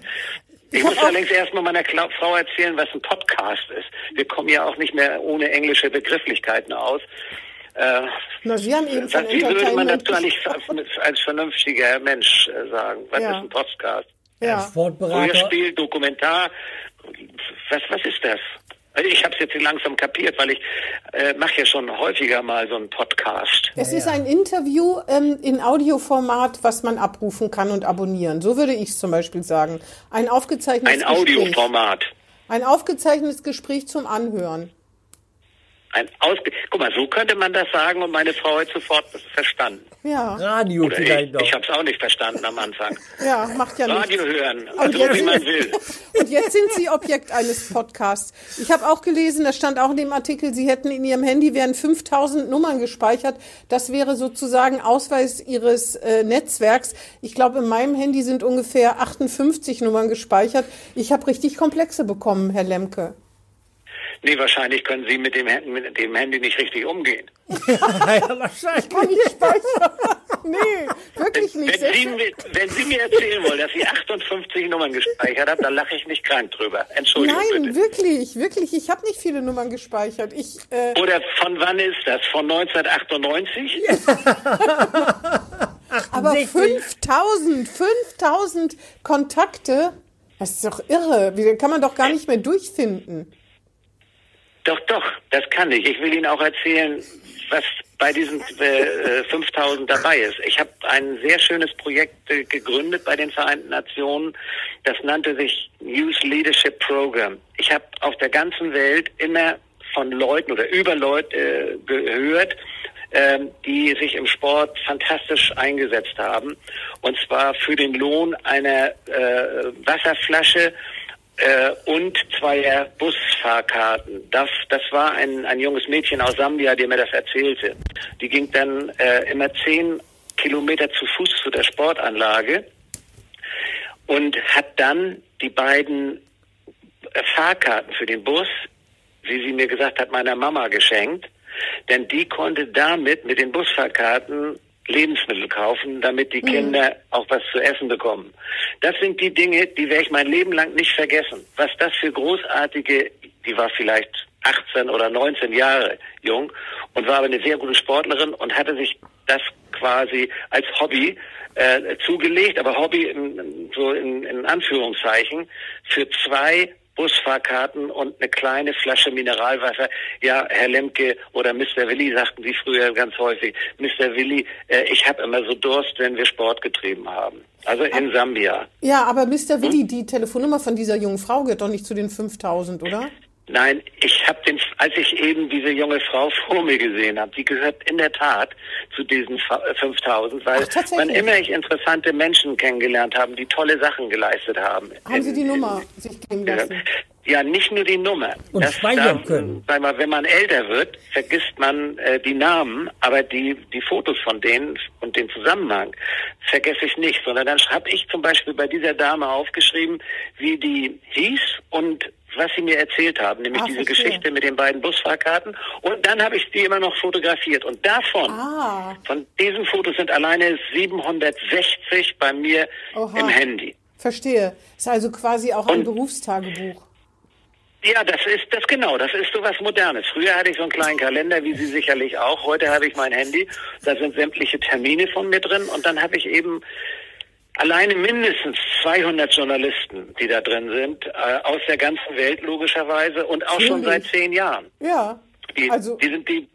Ich muss allerdings erstmal meiner Frau erzählen, was ein Podcast ist. Wir kommen ja auch nicht mehr ohne englische Begrifflichkeiten aus. Äh, Na, Sie haben eben von wie würde man dazu eigentlich als, vernünftiger Mensch äh, sagen? Was Ja. ist ein Podcast? Ja. Sportberater. Hörspiel, Dokumentar? Was, was ist das? Also Ich habe es jetzt langsam kapiert, weil ich äh, mache ja schon häufiger mal so einen Podcast. Es ist ein Interview ähm, in Audioformat, was man abrufen kann und abonnieren. So würde ich es zum Beispiel sagen. Ein aufgezeichnetes Ein Gespräch. Audioformat. Ein aufgezeichnetes Gespräch zum Anhören. Ein Ausge Guck mal, so könnte man das sagen und meine Frau hat sofort verstanden. Ja, Radio Oder vielleicht ich, noch. ich habe es auch nicht verstanden am Anfang. <laughs> ja, macht ja nichts. Radio hören, Und also jetzt, wie man will. <laughs> und jetzt sind Sie Objekt eines Podcasts. Ich habe auch gelesen, da stand auch in dem Artikel, Sie hätten in Ihrem Handy wären 5000 Nummern gespeichert. Das wäre sozusagen Ausweis Ihres äh, Netzwerks. Ich glaube, in meinem Handy sind ungefähr 58 Nummern gespeichert. Ich habe richtig Komplexe bekommen, Herr Lemke. Nee, wahrscheinlich können Sie mit dem, Handy- mit dem Handy nicht richtig umgehen. <laughs> ja, wahrscheinlich. Kann ich speichern? <laughs> nee, wirklich wenn, nicht. Wenn Sie, mir, wenn Sie mir erzählen wollen, dass Sie 58 Nummern gespeichert haben, dann lache ich nicht krank drüber. Entschuldigung Nein, bitte. wirklich, wirklich. Ich habe nicht viele Nummern gespeichert. Ich, äh, Oder von wann ist das? Von 1998? <laughs> aber 60. 5000, 5000 Kontakte, das ist doch irre. Wie kann man doch gar nicht mehr durchfinden. Doch, doch, das kann ich. Ich will Ihnen auch erzählen, was bei diesen äh, äh, 5000 dabei ist. Ich habe ein sehr schönes Projekt äh, gegründet bei den Vereinten Nationen. Das nannte sich Youth Leadership Program. Ich habe auf der ganzen Welt immer von Leuten oder über Leute äh, gehört, ähm, die sich im Sport fantastisch eingesetzt haben. Und zwar für den Lohn einer äh, Wasserflasche äh, und zweier Busfahrkarten. Das, das war ein, ein junges Mädchen aus Sambia, die mir das erzählte. Die ging dann äh, immer zehn Kilometer zu Fuß zu der Sportanlage und hat dann die beiden äh, Fahrkarten für den Bus, wie sie mir gesagt hat, meiner Mama geschenkt. Denn die konnte damit mit den Busfahrkarten Lebensmittel kaufen, damit die Kinder auch was zu essen bekommen. Das sind die Dinge, die werde ich mein Leben lang nicht vergessen. Was das für großartige, die war vielleicht 18 oder 19 Jahre jung und war aber eine sehr gute Sportlerin und hatte sich das quasi als Hobby äh, zugelegt, aber Hobby in, so in, in Anführungszeichen für zwei Busfahrkarten und eine kleine Flasche Mineralwasser. Ja, Herr Lemke oder Mr. Willi sagten Sie früher ganz häufig, Mr. Willi, äh, ich habe immer so Durst, wenn wir Sport getrieben haben. Also in Sambia. Ja, aber Mr. Willi, Hm? die Telefonnummer von dieser jungen Frau gehört doch nicht zu den 5000, oder? Nein, ich habe den, als ich eben diese junge Frau <laughs> vor mir gesehen habe, die gehört in der Tat zu diesen Fa- äh, 5000, weil Ach, wann immer ich interessante Menschen kennengelernt haben, die tolle Sachen geleistet haben. Haben Sie in- die Nummer sich geben Ja, lassen? ja, nicht nur die Nummer. Und speichern können. Sag mal, wenn man älter wird, vergisst man äh, die Namen, aber die die Fotos von denen und den Zusammenhang vergesse ich nicht, sondern dann habe ich zum Beispiel bei dieser Dame aufgeschrieben, wie die hieß und was sie mir erzählt haben, nämlich Ah, diese verstehe. Geschichte mit den beiden Busfahrkarten. Und dann habe ich die immer noch fotografiert. Und davon, Ah. von diesen Fotos sind alleine 760 bei mir Oha. im Handy. Verstehe. Ist also quasi auch ein Und- Berufstagebuch. Ja, das ist das genau, das ist so was Modernes. Früher hatte ich so einen kleinen Kalender, wie Sie sicherlich auch. Heute habe ich mein Handy, da sind sämtliche Termine von mir drin und dann habe ich eben alleine mindestens 200 Journalisten, die da drin sind, äh, aus der ganzen Welt logischerweise und auch schon seit zehn Jahren. Ja. Die, Also- die sind die,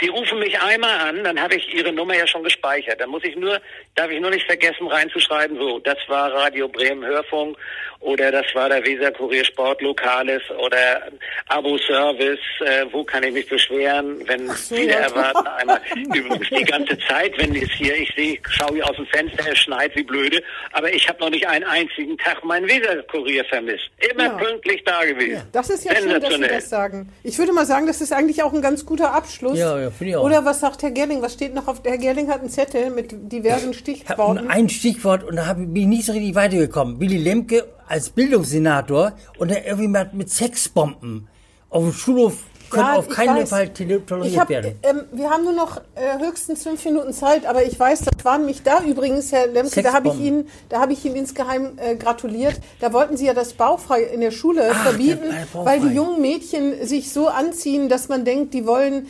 die rufen mich einmal an, dann habe ich ihre Nummer ja schon gespeichert. Dann muss ich nur, darf ich nur nicht vergessen reinzuschreiben, so, das war Radio Bremen Hörfunk oder das war der Weser Kurier Sport Lokales oder Abo Service, äh, wo kann ich mich beschweren, wenn so, wieder ja. erwarten <laughs> einmal übrigens die ganze Zeit, wenn es hier, ich sehe, schaue hier aus dem Fenster, es schneit wie blöde, aber ich habe noch nicht einen einzigen Tag meinen Weser Kurier vermisst. Immer Ja. pünktlich da gewesen. Das ist ja schön, dass Sie Sensationell. das sagen. Ich würde mal sagen, das ist eigentlich auch ein ganz guter Abschluss. Ja, ja, finde ich auch. Oder was sagt Herr Gerling? Was steht noch auf? Herr Gerling hat einen Zettel mit diversen Stichworten. ein Stichwort und da bin ich nicht so richtig weitergekommen. Willy Lemke als Bildungssenator und er irgendwie mit Sexbomben auf dem Schulhof können Ja, auf keinen weiß. Fall toleriert hab, werden. ähm, wir haben nur noch äh, höchstens fünf Minuten Zeit, aber ich weiß, das waren mich da übrigens, Herr Lemke, da habe ich. Ihnen, da habe ich Ihnen insgeheim äh, gratuliert. Da wollten Sie ja das Bauchfrei in der Schule Ach, verbieten, der weil die jungen Mädchen sich so anziehen, dass man denkt, die wollen,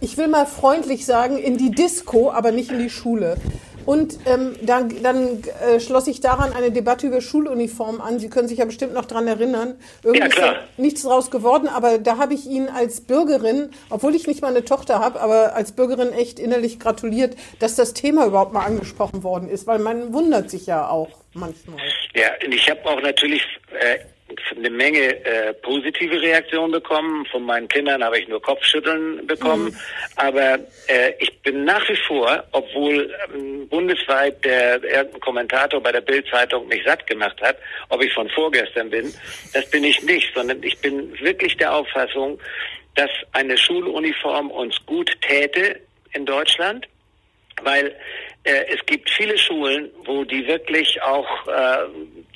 ich will mal freundlich sagen, in die Disco, aber nicht in die Schule. Und ähm, dann, dann äh, schloss ich daran eine Debatte über Schuluniformen an. Sie können sich ja bestimmt noch dran erinnern. Irgendwie Ja, ist da nichts draus geworden, aber da habe ich Ihnen als Bürgerin, obwohl ich nicht mal eine Tochter habe, aber als Bürgerin echt innerlich gratuliert, dass das Thema überhaupt mal angesprochen worden ist, weil man wundert sich ja auch manchmal. Ja, und ich habe auch natürlich äh, eine Menge äh, positive Reaktionen bekommen. Von meinen Kindern habe ich nur Kopfschütteln bekommen. Aber äh, ich bin nach wie vor, obwohl ähm, bundesweit der irgendein Kommentator bei der Bild-Zeitung mich satt gemacht hat, ob ich von vorgestern bin, das bin ich nicht, sondern ich bin wirklich der Auffassung, dass eine Schuluniform uns gut täte in Deutschland weil es gibt viele Schulen, wo die wirklich auch äh,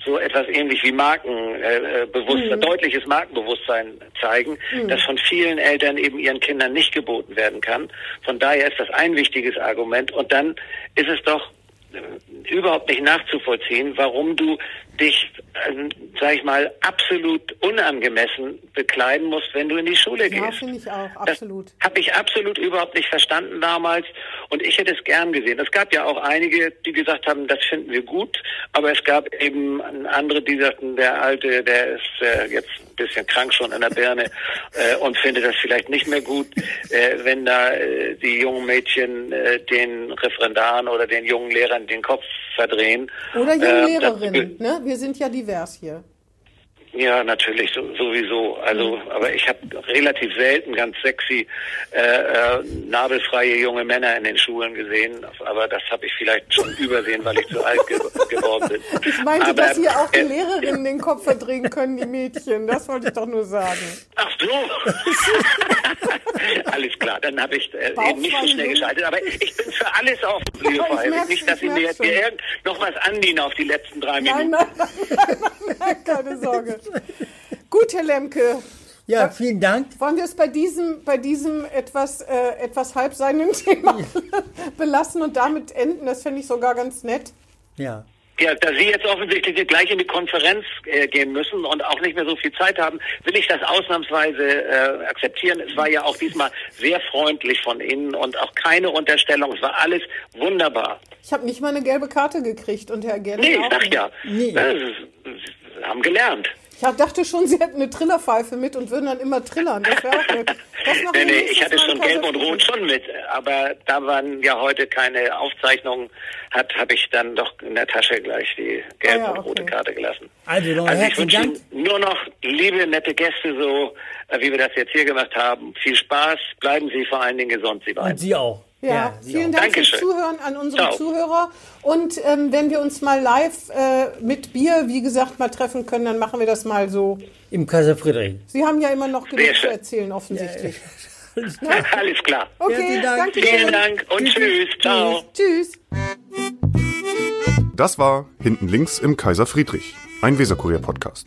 so etwas ähnlich wie Markenbewusstsein, äh, Bewusstsein, deutliches Markenbewusstsein zeigen, das von vielen Eltern eben ihren Kindern nicht geboten werden kann. Von daher ist das ein wichtiges Argument. Und dann ist es doch äh, überhaupt nicht nachzuvollziehen, warum du dich, äh, sag ich mal, absolut unangemessen bekleiden musst, wenn du in die Schule Ja, gehst. finde ich auch, absolut. Habe ich absolut überhaupt nicht verstanden damals und ich hätte es gern gesehen. Es gab ja auch einige, die gesagt haben, das finden wir gut, aber es gab eben andere, die sagten, der Alte, der ist äh, jetzt ein bisschen krank schon in der Birne <laughs> äh, und findet das vielleicht nicht mehr gut, äh, wenn da äh, die jungen Mädchen äh, den Referendaren oder den jungen Lehrern den Kopf verdrehen. Oder junge Äh, Lehrerinnen, ne? Wir sind ja divers hier. ja, natürlich, so, sowieso. Also, aber ich habe relativ selten ganz sexy, äh, äh, nabelfreie junge Männer in den Schulen gesehen. Aber das habe ich vielleicht schon übersehen, weil ich zu alt ge <laughs> geworden bin. Ich meinte, aber, dass hier auch die äh, Lehrerinnen den Kopf verdrehen können, die Mädchen. Das wollte ich doch nur sagen. Ach so. <laughs> <laughs> alles klar, dann habe ich äh, eben nicht so schnell geschaltet. Aber ich bin für alles offen, liebe Ja, ich Frau Helwig. Nicht, dass ich Sie mir jetzt irgend- noch was andienen auf die letzten drei Nein, Minuten. nein, nein, nein, nein, nein keine Sorge. Gut, Herr Lemke. Ja, vielen Dank. Wollen wir es bei diesem, bei diesem etwas, äh, etwas halbseinen <laughs> Thema belassen und damit enden? Das fände ich sogar ganz nett. Ja. Ja, da Sie jetzt offensichtlich gleich in die Konferenz äh, gehen müssen und auch nicht mehr so viel Zeit haben, will ich das ausnahmsweise äh, akzeptieren. Es war ja auch diesmal sehr freundlich von Ihnen und auch keine Unterstellung. Es war alles wunderbar. Ich habe nicht mal eine gelbe Karte gekriegt und Herr Gerling Nee, ich sag ja. Nee. Das ist, haben gelernt. Ich dachte schon, Sie hätten eine Trillerpfeife mit und würden dann immer trillern. Das wäre auch nett. Nee, nee, ich hatte schon Gelb und. Rot schon mit, aber da man ja heute keine Aufzeichnungen hat, habe ich dann doch in der Tasche gleich die gelbe Ah ja, und rote okay. Karte gelassen. Also, noch also ich wünsche Dank. Ihnen nur noch liebe, nette Gäste, so äh, wie wir das jetzt hier gemacht haben. Viel Spaß, bleiben Sie vor allen Dingen gesund, Sie beiden. Und Sie auch. Ja, vielen. Dank fürs Dankeschön. Zuhören an unsere Ciao. Zuhörer. Und ähm, wenn wir uns mal live äh, mit Bier, wie gesagt, mal treffen können, dann machen wir das mal so. Im Kaiser Friedrich. Sie haben ja immer noch genug zu erzählen, offensichtlich. <laughs> Alles klar. Okay, Dank. danke Vielen. Dank und tschüss. Ciao. Tschüss. Das war Hinten links im Kaiser Friedrich, ein Weserkurier-Podcast.